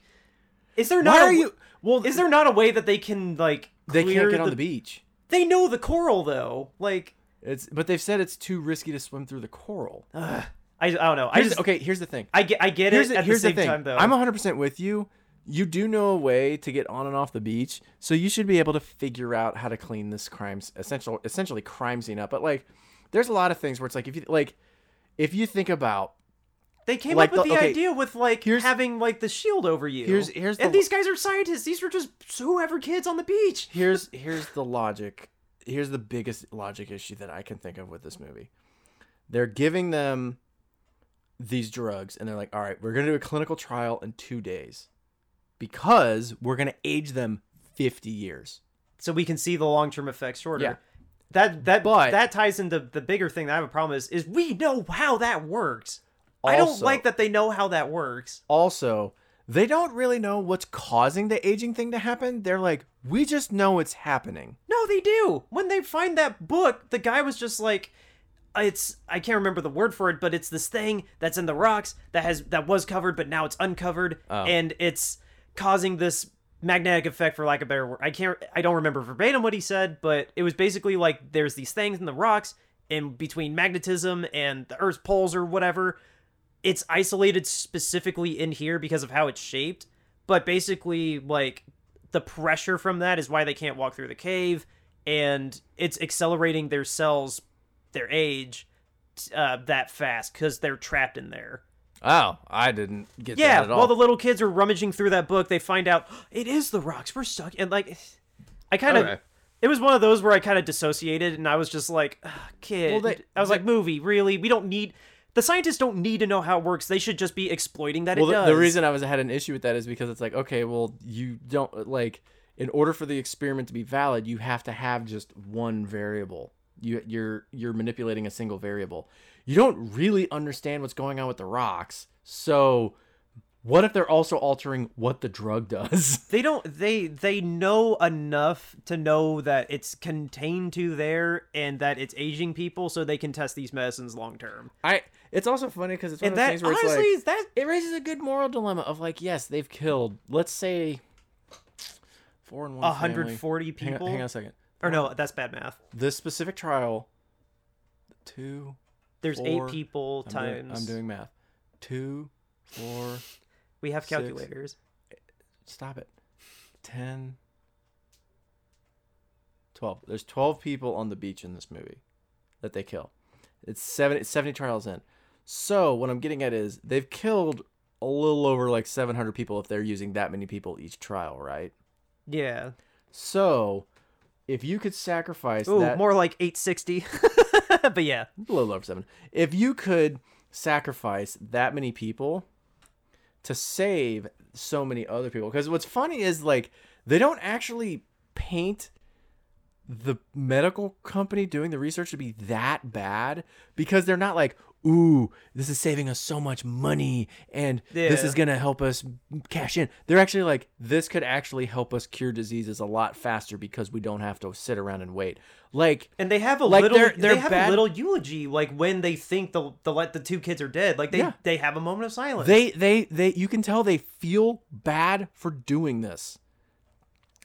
is there not Why a- are you? Well, is there not a way that they can like They can't get on the beach. they know the coral though like It's but they've said it's too risky to swim through the coral. ugh, I, I don't know i Here's- just okay, here's the thing. i get i get Here's it the, at here's the the thing. time though I'm 100 percent with you. You do know a way to get on and off the beach, so you should be able to figure out how to clean this crime essential essentially crime scene up. But like, there's a lot of things where it's like if you like, if you think about They came Like up with the- the, okay, idea with like having like the shield over you. Here's- here's and the- these guys are scientists. These were just whoever kids on the beach. here's here's the logic. Here's the biggest logic issue that I can think of with this movie. They're giving them these drugs, and they're like, "All right, we're gonna do a clinical trial in two days, because we're gonna age them 50 years." So we can see the long term effects shorter. Yeah. That that But- that ties into the bigger thing that I have a problem is is we know how that works. I don't like that they know how that works. Also, they don't really know what's causing the aging thing to happen. They're like, "We just know it's happening." No, they do. When they find that book, the guy was just like it's I can't remember the word for it, but it's this thing that's in the rocks that has that was covered but now it's uncovered Oh. and it's causing this magnetic effect for lack of a better word. I can't I don't remember verbatim what he said, but it was basically like there's these things in the rocks in between magnetism and the earth's poles or whatever. It's isolated specifically in here because of how it's shaped, but basically like the pressure from that is why they can't walk through the cave and it's accelerating their cells their age uh, that fast because they're trapped in there Oh, I didn't get yeah that at all. while the little kids are rummaging through that book they find out it is the rocks we're stuck and like i kind of Okay. it was one of those where i kind of dissociated and i was just like "Ugh, kid Well, they- i was they- like movie really we don't need the scientists don't need to know how it works. They should just be exploiting that well, it the, does. the reason I was had an issue with that is because it's like, okay, well, you don't like in order for the experiment to be valid, you have to have just one variable. You you're you're manipulating a single variable. You don't really understand what's going on with the rocks. So, what if they're also altering what the drug does? they don't they they know enough to know that it's contained to there and that it's aging people so they can test these medicines long term. I it's also funny because it's one And of those that things where honestly it's like that it raises a good moral dilemma of like, yes, they've killed, let's say, four and one. family. 140 Hang people on, hang on a second. or no, that's bad math. This specific trial, two. There's Four. eight people I'm doing, times I'm doing math. Two, four. we have six. calculators. Stop it. Ten. Twelve. There's twelve people on the beach in this movie that they kill. It's 70, 70 trials in. So what I'm getting at is they've killed a little over like 700 people if they're using that many people each trial, right? Yeah. So if you could sacrifice Ooh, that more like 860. but yeah. a little over seven. If you could sacrifice that many people to save so many other people, because what's funny is like they don't actually paint the medical company doing the research to be that bad because they're not like, ooh, this is saving us so much money and this is gonna help us cash in. They're actually like, this could actually help us cure diseases a lot faster because we don't have to sit around and wait. Like And they have a Like, little they're- they're they have bad- a little eulogy like when they think the the let the two kids are dead. Like they Yeah. they have a moment of silence. They they they you can tell they feel bad for doing this.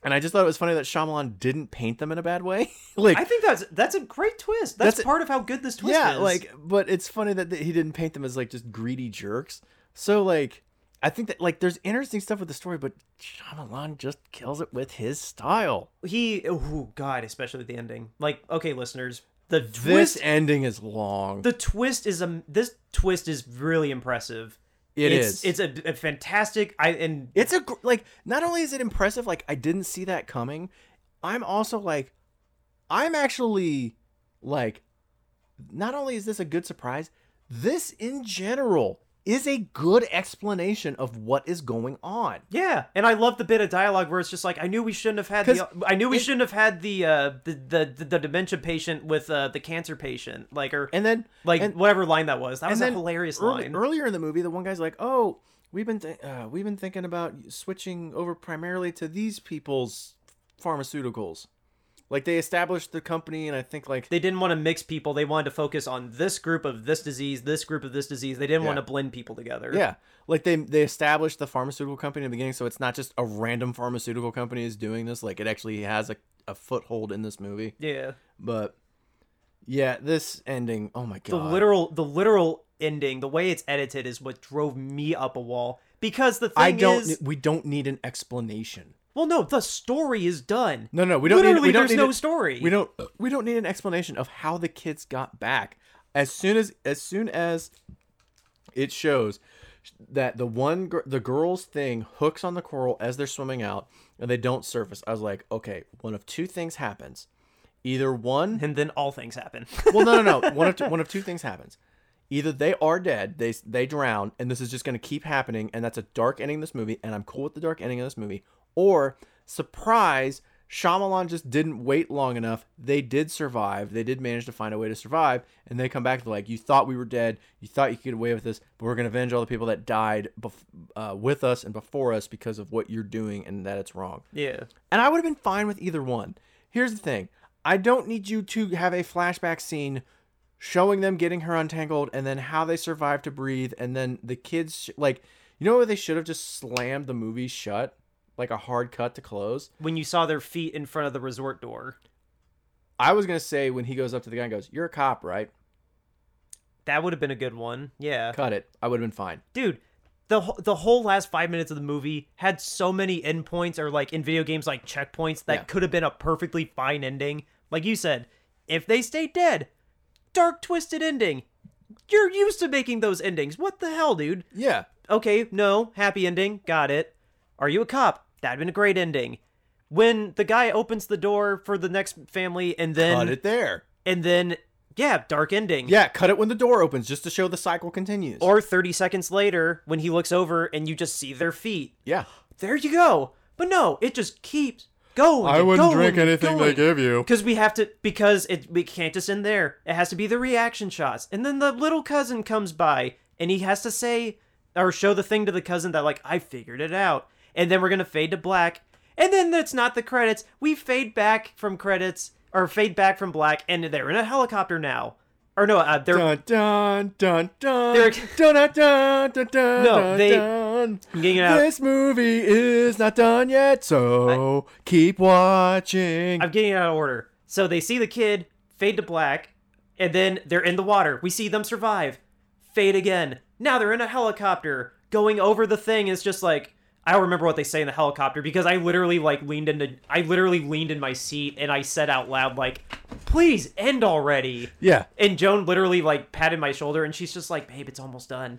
And I just thought it was funny that Shyamalan didn't paint them in a bad way. like I think that's that's a great twist. That's, That's part of how good this twist yeah, is. like but it's funny that he didn't paint them as like just greedy jerks. So like I think that like there's interesting stuff with the story, but Shyamalan just kills it with his style. he oh god, especially the ending. Like okay, listeners, the This twist ending is long. the twist is a this twist is really impressive. It it's, is. It's a, a fantastic. I and It's a like not only is it impressive, like I didn't see that coming. I'm also like, I'm actually like, not only is this a good surprise, this in general is a good explanation of what is going on. yeah, and I love the bit of dialogue where it's just like I knew we shouldn't have had the I knew we it- shouldn't have had the uh the the, the, the dementia patient with uh the cancer patient like or And then like and, whatever line that was. That was a hilarious early- line. Earlier in the movie, the one guy's like, "Oh, we've been th- uh, we've been thinking about switching over primarily to these people's pharmaceuticals." Like they established the company, and I think like they didn't want to mix people. They wanted to focus on this group of this disease, this group of this disease. They didn't want to blend people together. Yeah, like they they established the pharmaceutical company in the beginning, so it's not just a random pharmaceutical company is doing this. Like it actually has a, a foothold in this movie. Yeah. But yeah, this ending, oh my god, The literal the literal ending, the way it's edited is what drove me up a wall. Because the thing I don't. is we don't need an explanation. Well no, the story is done. No, no, we don't Literally, need. We don't there's need no a- story. We don't. We don't need an explanation of how the kids got back. As soon as as soon as it shows that the one gir- the girl's thing hooks on the coral as they're swimming out and they don't surface. I was like, okay, one of two things happens. Either one And then all things happen. well, no, no, no. One of two, one of two things happens. Either they are dead, they they drown, and this is just going to keep happening, and that's a dark ending of this movie, and I'm cool with the dark ending of this movie. Or surprise, Shyamalan just didn't wait long enough. They did survive. They did manage to find a way to survive, and they come back to like, you thought we were dead, you thought you could get away with this, but we're going to avenge all the people that died bef- uh, with us and before us because of what you're doing and that it's wrong. yeah. And I would have been fine with either one. Here's the thing I don't need you to have a flashback scene showing them getting her untangled and then how they survive to breathe. And then the kids, sh- like, you know what? They should have just slammed the movie shut, like a hard cut to close. When you saw their feet in front of the resort door. I was going to say when he goes up to the guy and goes, You're a cop, right? That would have been a good one. Yeah. Cut it. I would have been fine. dude the the whole last five minutes of the movie had so many endpoints or like in video games like checkpoints that Yeah. could have been a perfectly fine ending like you said if they stay dead dark twisted ending you're used to making those endings what the hell dude Yeah. okay no happy ending got it are you a cop that'd been a great ending when the guy opens the door for the next family and then Cut it there. and then Yeah, dark ending. Yeah, cut it when the door opens just to show the cycle continues. Or 30 seconds later when he looks over and you just see their feet. yeah. There you go. But no, it just keeps going. and going and going. They give you. Because we have to, because it we can't just end there. It has to be the reaction shots, and then the little cousin comes by, and he has to say or show the thing to the cousin that like I figured it out, and then we're gonna fade to black, and then that's not the credits. We fade back from credits or fade back from black, and they're in a helicopter now, or no, uh, they're Dun dun dun dun They're- dun dun dun dun dun No, they- dun. I'm getting it out. This movie is not done yet, so keep watching. I'm getting it out of order. So they see the kid, fade to black, and then they're in the water. We see them survive. Fade again. Now they're in a helicopter. Going over the thing is just like I don't remember what they say in the helicopter because I literally like leaned into I literally leaned in my seat and I said out loud like, "Please end already." yeah. And Joan literally like patted my shoulder and she's just like, "Babe, it's almost done."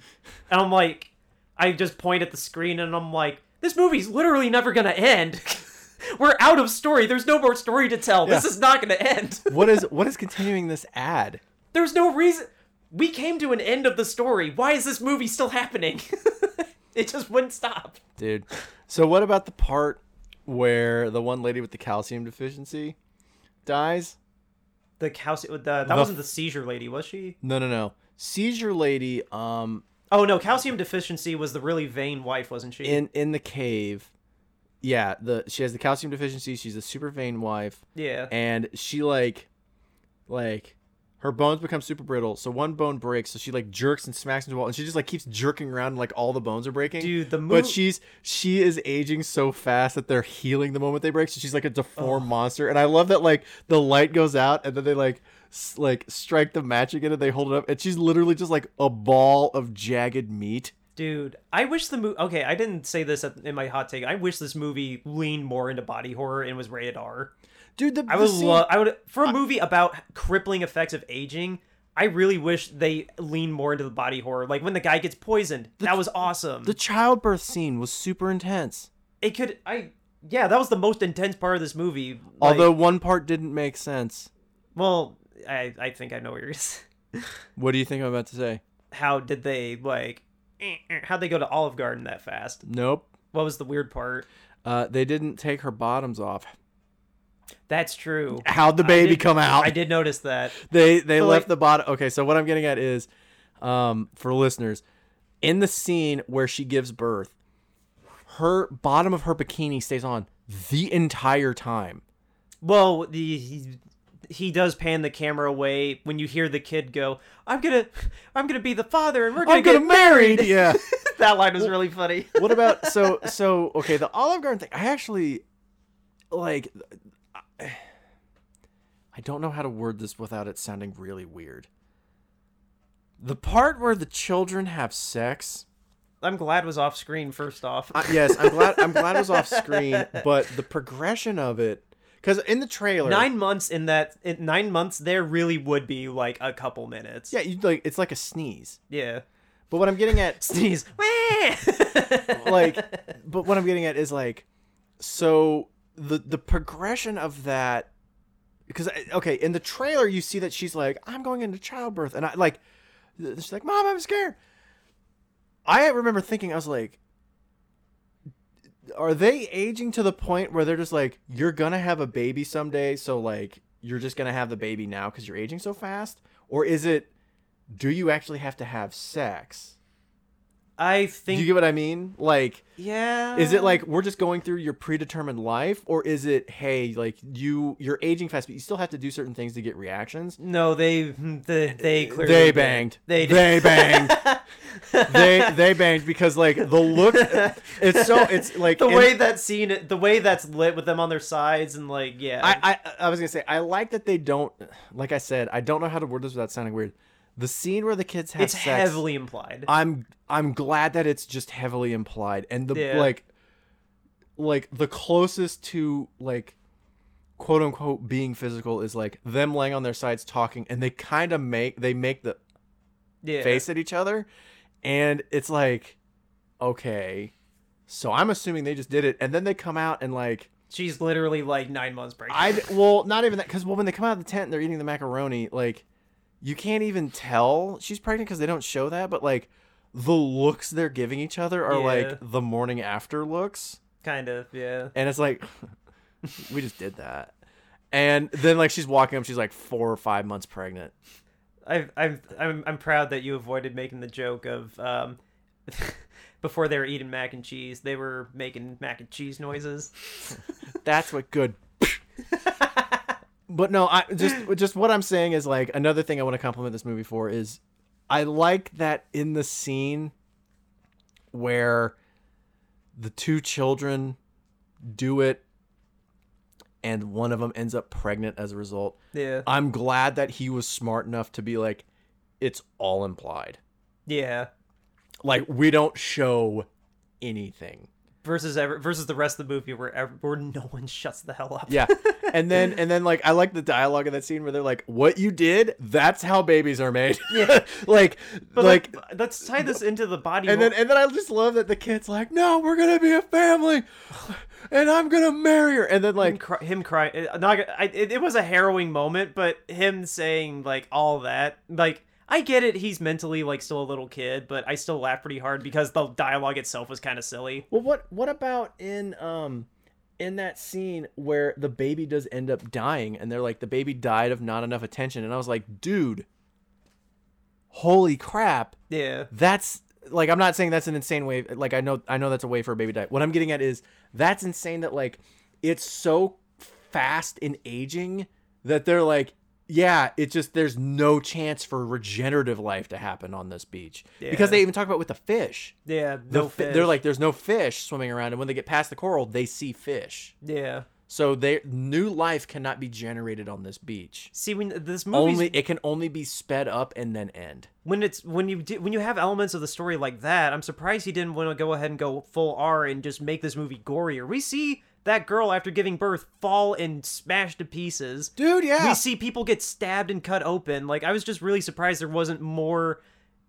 And I'm like, I just point at the screen and I'm like, "This movie's literally never gonna end." We're out of story. There's no more story to tell. This is not gonna end. What is what is continuing this ad? There's no reason. We came to an end of the story. Why is this movie still happening? it just wouldn't stop. Dude. So what about the part where the one lady with the calcium deficiency dies? The calcium. The, that wasn't the seizure lady, was she? No, no, no. Seizure lady um Oh no, calcium deficiency was the really vain wife, wasn't she? in in the cave. Yeah, the she has the calcium deficiency. She's a super vain wife. yeah. and she like like her bones become super brittle so one bone breaks so she like jerks and smacks into the wall and she just like keeps jerking around and like all the bones are breaking Dude, the but she's she is aging so fast that they're healing the moment they break so she's like a deformed monster and i love that like the light goes out and then they like s- like strike the match again and they hold it up and she's literally just like a ball of jagged meat Dude, I wish the movie. Okay, I didn't say this in my hot take. I wish this movie leaned more into body horror and was rated R. dude the, I the would scene- love. I would for a movie about crippling effects of aging. I really wish they lean more into the body horror. Like when the guy gets poisoned, that was awesome. the childbirth scene was super intense it could. I yeah, that was the most intense part of this movie. Like, although one part didn't make sense well, I I think I know what you're. what do you think i'm about to say How did they like? How'd they go to Olive Garden that fast? nope What was the weird part? Uh, they didn't take her bottoms off. That's true. How'd the baby did- come out? I did notice that. They they But, left like- the bottom. Okay, so what I'm getting at is, um, for listeners, in the scene where she gives birth, her bottom of her bikini stays on the entire time. Well, the he, he does pan the camera away when you hear the kid go, "I'm gonna, I'm gonna be the father, and we're gonna I'm get gonna married. Yeah. that line was really funny. what about so so? Okay, the Olive Garden thing. I actually like. I don't know how to word this without it sounding really weird. The part where the children have sex. I'm glad it was off screen. First off, Uh, yes, I'm glad. I'm glad it was off screen, but the progression of it, because in the trailer, nine months in that in nine months there really would be like a couple minutes. yeah, you like it's like a sneeze. yeah. But what I'm getting at, Sneeze. like, but what I'm getting at is like, so the the progression of that, because uh, okay, in the trailer you see that she's like, I'm going into childbirth, and I like, she's like, Mom, I'm scared. I remember thinking, I was like, are they aging to the point where they're just like, you're gonna have a baby someday, so like, you're just gonna have the baby now because you're aging so fast, or is it, do you actually have to have sex? I Do think. you get what I mean? Like, yeah. is it like we're just going through your predetermined life, or is it hey, like you you're aging fast, but you still have to do certain things to get reactions? No, they they they clearly They banged. They did. they banged. they they banged because like the look, it's so it's like the way that scene, the way that's lit with them on their sides, and like yeah, I, I I was gonna say I like that they don't like I said I don't know how to word this without sounding weird. The scene where the kids have it's sex, heavily implied. I'm I'm glad that it's just heavily implied and the Yeah. like like the closest to like quote unquote being physical is like them laying on their sides talking and they kind of make they make the yeah. face at each other and it's like okay so I'm assuming they just did it and then they come out and like She's literally like nine months pregnant. I well not even that cuz well when they come out of the tent and they're eating the macaroni like you can't even tell she's pregnant because they don't show that, but like the looks they're giving each other are Yeah. like the morning after looks. Kind of, yeah. And it's like we just did that. And then like she's walking up, she's like four or five months pregnant. I, I'm I'm I'm proud that you avoided making the joke of um, before they were eating mac and cheese, they were making mac and cheese noises. That's what good. but no, I just just what I'm saying is like another thing I want to compliment this movie for is I like that in the scene where the two children do it and one of them ends up pregnant as a result. Yeah, I'm glad that he was smart enough to be like it's all implied. yeah. Like we don't show anything. Versus ever versus the rest of the movie where ever, where no one shuts the hell up. Yeah. And then and then like I like the dialogue in that scene where they're like, What you did, that's how babies are made. Yeah. like but like let's tie this into the body. and then and then I just love that the kid's like, No, we're gonna be a family and I'm gonna marry her and then him, like cry, him crying. uh, Not, I, it, it was a harrowing moment, but him saying like all that, like I get it. He's mentally like still a little kid, but I still laugh pretty hard because the dialogue itself was kind of silly. Well what what about in um in that scene where the baby does end up dying and they're like the baby died of not enough attention and I was like, dude, holy crap. Yeah, that's like I'm not saying that's an insane way. Like I know I know that's a way for a baby to die. What I'm getting at is that's insane that like it's so fast in aging that they're like, yeah, it's just there's no chance for regenerative life to happen on this beach because they even talk about with the fish. yeah. No, fi- fish. they're like there's no fish swimming around, and when they get past the coral, they see fish. yeah. So they new life cannot be generated on this beach. See, when this movie Only it can only be sped up and then end. when it's when you do, when you have elements of the story like that, I'm surprised he didn't want to go ahead and go full R and just make this movie gorier. We see that girl after giving birth fall and smash to pieces. Dude, yeah. We see people get stabbed and cut open. Like I was just really surprised there wasn't more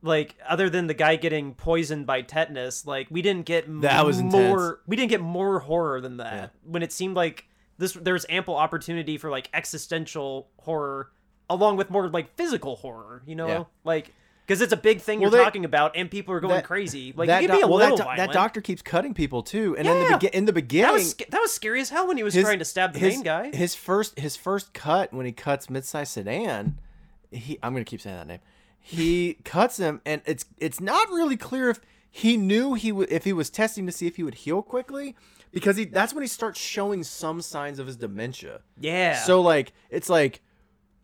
like other than the guy getting poisoned by tetanus, like we didn't get That was more we didn't get more horror than that. When it seemed like this there's ample opportunity for like existential horror along with more like physical horror, you know? Yeah. Like because it's a big thing Well, you're they- talking about, and people are going that- crazy. Like that you can be a well, little that, do- violent. that doctor keeps cutting people too. And in the Yeah. begin in the beginning, that was that was scary as hell when he was his- trying to stab the his, main guy. His first his first cut when he cuts midsize sedan, he I'm gonna keep saying that name. He cuts him, and it's it's not really clear if he knew he would if he was testing to see if he would heal quickly because he that's when he starts showing some signs of his dementia. yeah. So like it's like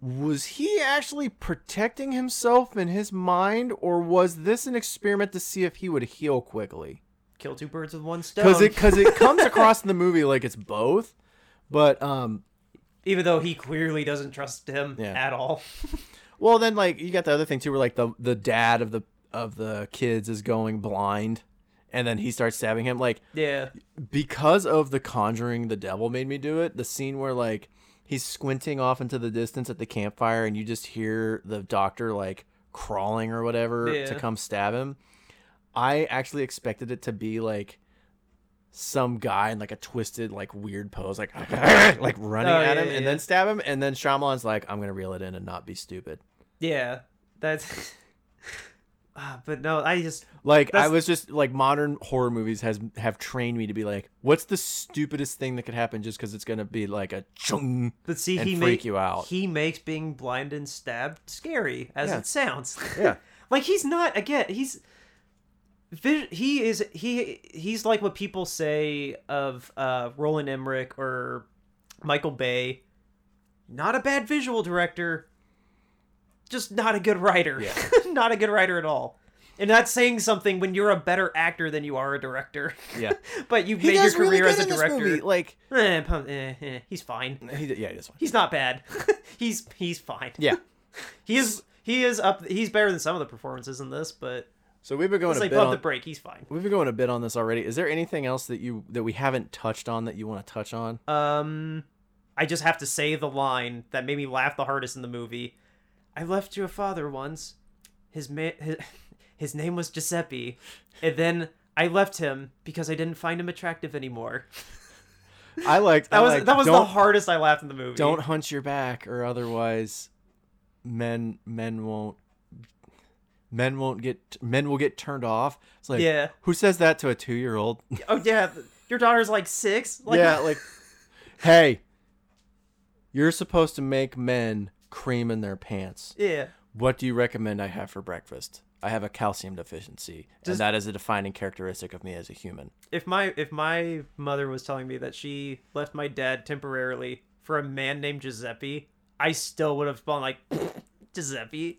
was he actually protecting himself in his mind or was this an experiment to see if he would heal quickly? kill two birds with one stone. because it because it comes across in the movie like it's both but um even though he clearly doesn't trust him Yeah. at all. well then like you got the other thing too where like the the dad of the of the kids is going blind and then he starts stabbing him like yeah. because of the conjuring the devil made me do it the scene where like he's squinting off into the distance at the campfire and you just hear the doctor like crawling or whatever to come stab him i actually expected it to be like some guy in like a twisted like weird pose like like running Oh, at yeah, him and yeah. then stab him and then Shyamalan's like i'm gonna reel it in and not be stupid Yeah. That's Ah, but no, I just like i was just like modern horror movies has have trained me to be like what's the stupidest thing that could happen just because it's gonna be like a chung but see he freak make, you out. He makes being blind and stabbed scary as Yeah. it sounds. Yeah. like he's not again, he's he is he he's like what people say of uh Roland Emmerich or Michael Bay. Not a bad visual director, just not a good writer. Yeah. not a good writer at all. And that's saying something when you're a better actor than you are a director. Yeah. but you He made your does really career as a director. movie. Like, Eh, eh, eh, he's fine. he, yeah, he does fine. He's not bad. he's he's fine. Yeah. He is he is up. He's better than some of the performances in this, but So we've been going it's a like bit on, the break. He's fine. we've been going a bit on this already. Is there anything else that you that we haven't touched on that you want to touch on? Um, I just have to say the line that made me laugh the hardest in the movie. I left your father once. His ma- his, his name was Giuseppe, and then I left him because I didn't find him attractive anymore. I liked That was that was the hardest I laughed in the movie. don't hunch your back or otherwise men men won't men won't get men will get turned off. It's like Yeah. who says that to a two year old? Oh yeah, your daughter's like six. Like, yeah, like hey, you're supposed to make men cream in their pants. yeah. What do you recommend I have for breakfast? I have a calcium deficiency, Does- and that is a defining characteristic of me as a human. If my if my mother was telling me that she left my dad temporarily for a man named Giuseppe, I still would have gone like Giuseppe.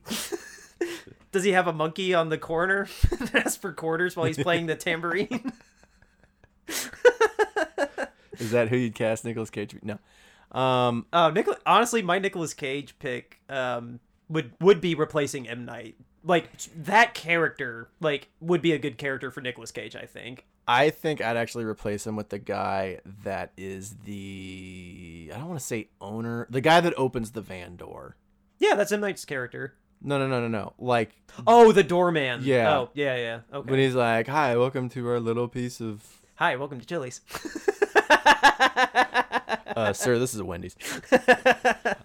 Does he have a monkey on the corner that asks for quarters while he's playing the tambourine? Is that who you'd cast Nicolas Cage? No. Um, Oh. Honestly, my Nicolas Cage pick um would would be replacing M Night. Like that character, like would be a good character for Nicolas Cage. I think. I think I'd actually replace him with the guy that is the I don't want to say owner, the guy that opens the van door. Yeah, that's M Night's character. No, no, no, no, no. Like Oh, the doorman. Yeah. Oh, yeah, yeah. Okay. when he's like, "Hi, welcome to our little piece of Hi, welcome to Chili's. uh, sir, this is a Wendy's."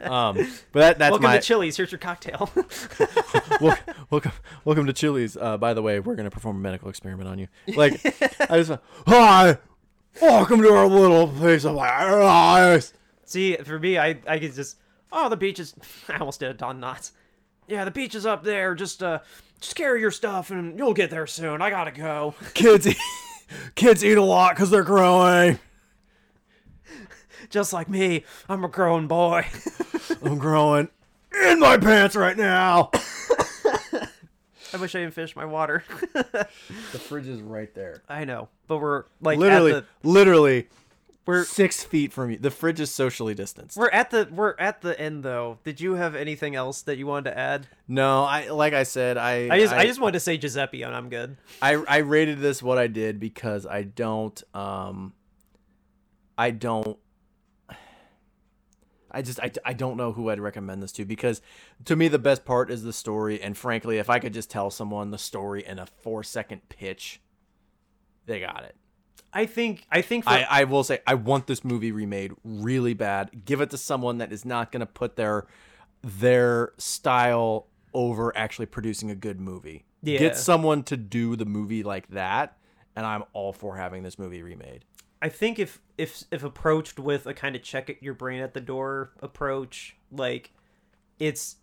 Um, but that that's welcome my to Chili's. Here's your cocktail. wel- welcome welcome to Chili's. Uh, by the way, we're gonna perform a medical experiment on you. Like, I just hi, welcome to our little piece of ice. See, for me, I I could just oh the beach is. I almost did a Don Knotts. Yeah, the beach is up there. Just uh, just carry your stuff and you'll get there soon. I gotta go. Kids, kids eat a lot because they're growing. Just like me, I'm a grown boy. I'm growing in my pants right now. I wish I didn't finish my water. The fridge is right there. I know, but we're like literally, At the, literally, we're six feet from you. The fridge is socially distanced. we're at the we're at the end though. Did you have anything else that you wanted to add? No, I like I said, I I just I, just wanted to say Giuseppe and I'm good. I I rated this what I did because I don't um I don't I just I, I don't know who I'd recommend this to because to me the best part is the story and frankly if I could just tell someone the story in a 4 second pitch they got it. I think I think for, I, I will say I want this movie remade really bad. Give it to someone that is not going to put their their style over actually producing a good movie. Yeah. Get someone to do the movie like that, and I'm all for having this movie remade. I think if if if approached with a kind of check your brain at the door approach, like it's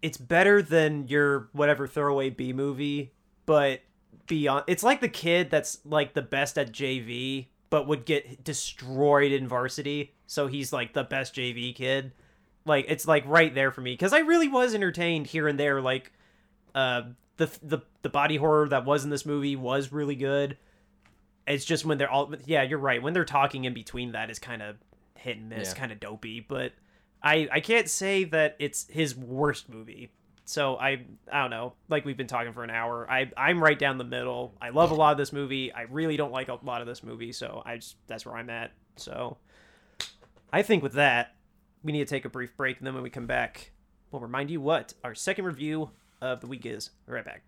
it's better than your whatever throwaway B movie, but beyond it's like the kid that's like the best at JV but would get destroyed in varsity, so he's like the best JV kid. Like it's like right there for me cuz I really was entertained here and there like uh the the the body horror that was in this movie was really good it's just when they're all yeah you're right. When they're talking in between that is kind of hit and miss Yeah. kind of dopey. But i i can't say that it's his worst movie. So i i don't know. Like we've been talking for an hour. I i'm right down the middle. I love a lot of this movie. I really don't like a lot of this movie so i just that's where i'm at. So i think with that we need to take a brief break and then when we come back we'll remind you what our second review of the week is. Right back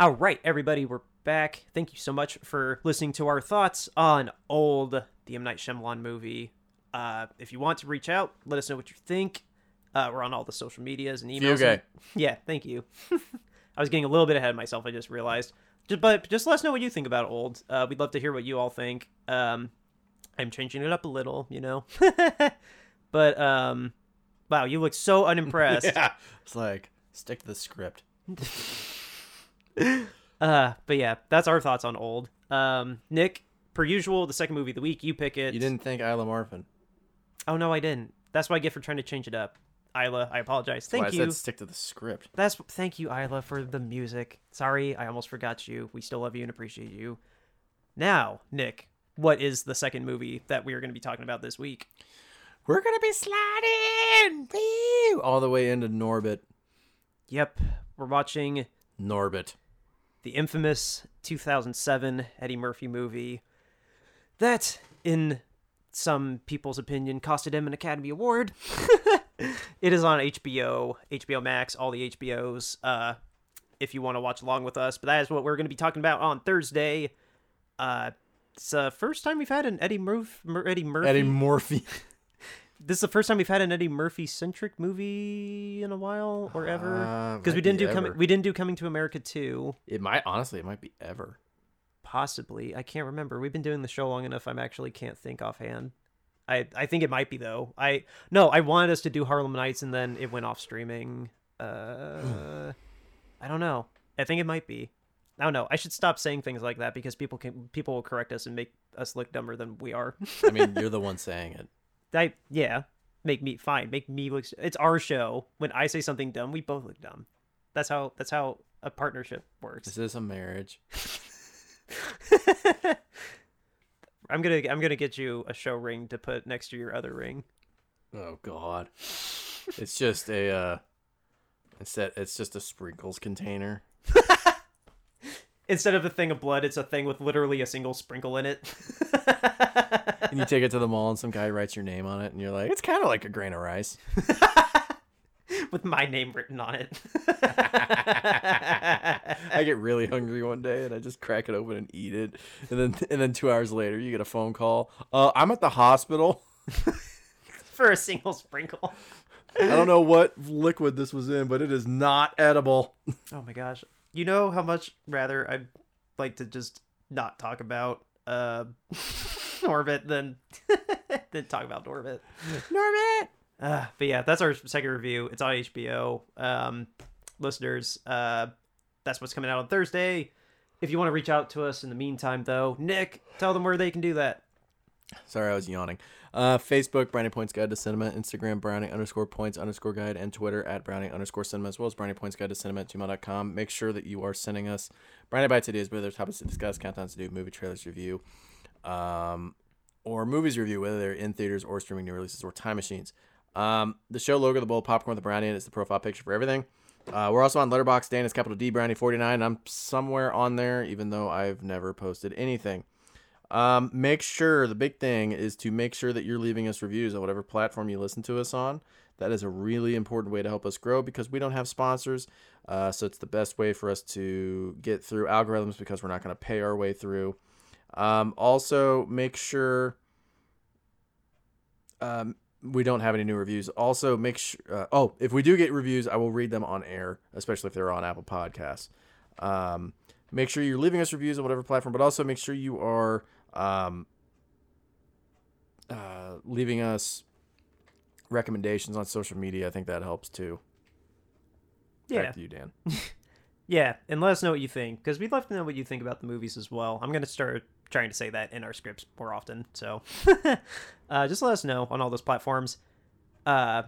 All right, everybody, we're back. Thank you so much for listening to our thoughts on Old, the M Night Shyamalan movie. Uh, if you want to reach out, let us know what you think. Uh, we're on all the social medias and emails. okay. Yeah, thank you. I was getting a little bit ahead of myself. I just realized. Just, but just let us know what you think about Old. Uh, we'd love to hear what you all think. Um, I'm changing it up a little, you know. but um, wow, you look so unimpressed. Yeah, it's like stick to the script. Uh, but yeah, that's our thoughts on old. Um, Nick, per usual, the second movie of the week, you pick it. You didn't think Isla Marfin? Oh no, I didn't. That's what I get for trying to change it up. Isla, I apologize. Why Thank I you. said stick to the script. That's thank you, Isla, for the music. Sorry, I almost forgot you. We still love you and appreciate you. Now, Nick, what is the second movie that we are going to be talking about this week? We're gonna be sliding woo, all the way into Norbit. Yep, we're watching Norbit. the infamous 2007 Eddie Murphy movie that, in some people's opinion, costed him an Academy Award. it is on HBO, HBO Max, all the HBOs. Uh, if you want to watch along with us. But that is what we're going to be talking about on Thursday. Uh, it's the first time we've had an Eddie Murphy. Eddie Murphy. Eddie Murphy. this is the first time we've had an Eddie Murphy centric movie in a while or ever. Uh, Because we didn't do coming. We didn't do Coming to America two. It might honestly, it might be ever. Possibly. I can't remember. We've been doing the show long enough. I'm actually can't think offhand. I I think it might be though. I no. I wanted us to do Harlem Nights and then it went off streaming. Uh, I don't know. I think it might be. I don't know. I should stop saying things like that because people can people will correct us and make us look dumber than we are. I mean, you're the one saying it. I yeah. Make me fine. Make me look. It's our show. When I say something dumb, we both look dumb. That's how. That's how a partnership works. This is a marriage. I'm gonna I'm gonna get you a show ring to put next to your other ring. Oh God. It's just a uh instead it's just a sprinkles container. Instead of a thing of blood, it's a thing with literally a single sprinkle in it. And you take it to the mall and some guy writes your name on it and you're like, it's kinda like a grain of rice. with my name written on it. I get really hungry one day and I just crack it open and eat it. And then and then two hours later you get a phone call. Uh I'm at the hospital. For a single sprinkle. I don't know what liquid this was in, but it is not edible. Oh my gosh. You know how much rather I'd like to just not talk about uh Norbit than than talk about Norbit. Norbit! Uh, but yeah, that's our second review. It's on HBO. Um, listeners, uh, that's what's coming out on Thursday. If you want to reach out to us in the meantime, though, Nick, tell them where they can do that. Sorry, I was yawning. Uh, Facebook, Brownie Points Guide to Cinema. Instagram, Brownie underscore points underscore guide. And Twitter, at Brownie underscore cinema, as well as Brownie Points Guide to Cinema at gmail.com. Make sure that you are sending us Brownie Bites ideas, whether topics to discuss, countdowns to do, movie trailers review, um, or movies review, whether they're in theaters or streaming new releases or time machines. Um, the show logo, the bowl of popcorn with the brownie, and it's the profile picture for everything. Uh, we're also on Letterboxd. Dan is capital D Brownie 49. I'm somewhere on there, even though I've never posted anything. Um, make sure the big thing is to make sure that you're leaving us reviews on whatever platform you listen to us on. That is a really important way to help us grow because we don't have sponsors. Uh, so it's the best way for us to get through algorithms because we're not going to pay our way through. Um, also, make sure um, we don't have any new reviews. Also, make sure. Uh, oh, if we do get reviews, I will read them on air, especially if they're on Apple Podcasts. Um, make sure you're leaving us reviews on whatever platform, but also make sure you are um, uh, leaving us recommendations on social media. I think that helps too. Yeah. Back to you, Dan. Yeah, and let us know what you think because we'd love to know what you think about the movies as well. I'm gonna start trying to say that in our scripts more often. So, uh, just let us know on all those platforms. Uh,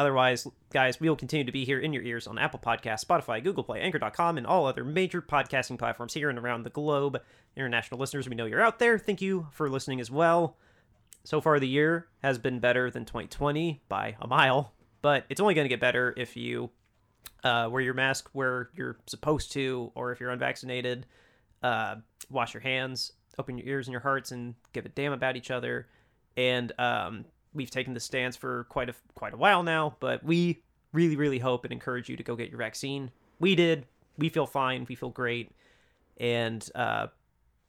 otherwise, guys, we will continue to be here in your ears on Apple Podcasts, Spotify, Google Play, Anchor.com, and all other major podcasting platforms here and around the globe. International listeners, we know you're out there. Thank you for listening as well. So far, the year has been better than 2020 by a mile, but it's only going to get better if you uh, wear your mask where you're supposed to, or if you're unvaccinated, uh, wash your hands, open your ears and your hearts, and give a damn about each other. And um, we've taken the stance for quite a quite a while now, but we really, really hope and encourage you to go get your vaccine. We did. We feel fine. We feel great, and uh,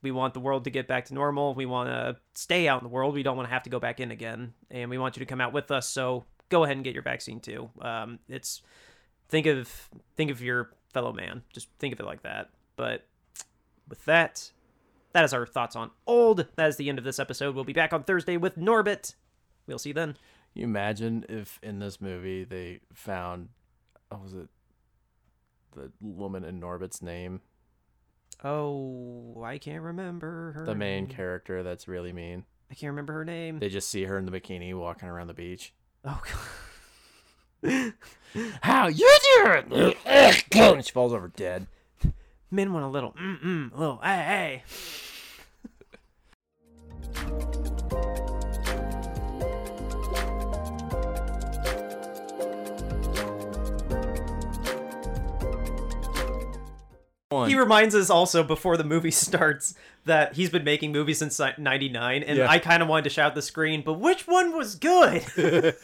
we want the world to get back to normal. We want to stay out in the world. We don't want to have to go back in again, and we want you to come out with us. So go ahead and get your vaccine too. Um, it's think of think of your fellow man. Just think of it like that. But with that, that is our thoughts on old. That is the end of this episode. We'll be back on Thursday with Norbit. We'll see then. you imagine if in this movie they found, what was it, the woman in Norbit's name, Oh, I can't remember her. the main name. character that's really mean. I can't remember her name. They just see her in the bikini walking around the beach. Oh god. How you doing? And she falls over dead. Men want a little mm mm, a little hey hey. One. He reminds us also before the movie starts that he's been making movies since '99, and Yeah. I kind of wanted to shout the screen, but which one was good?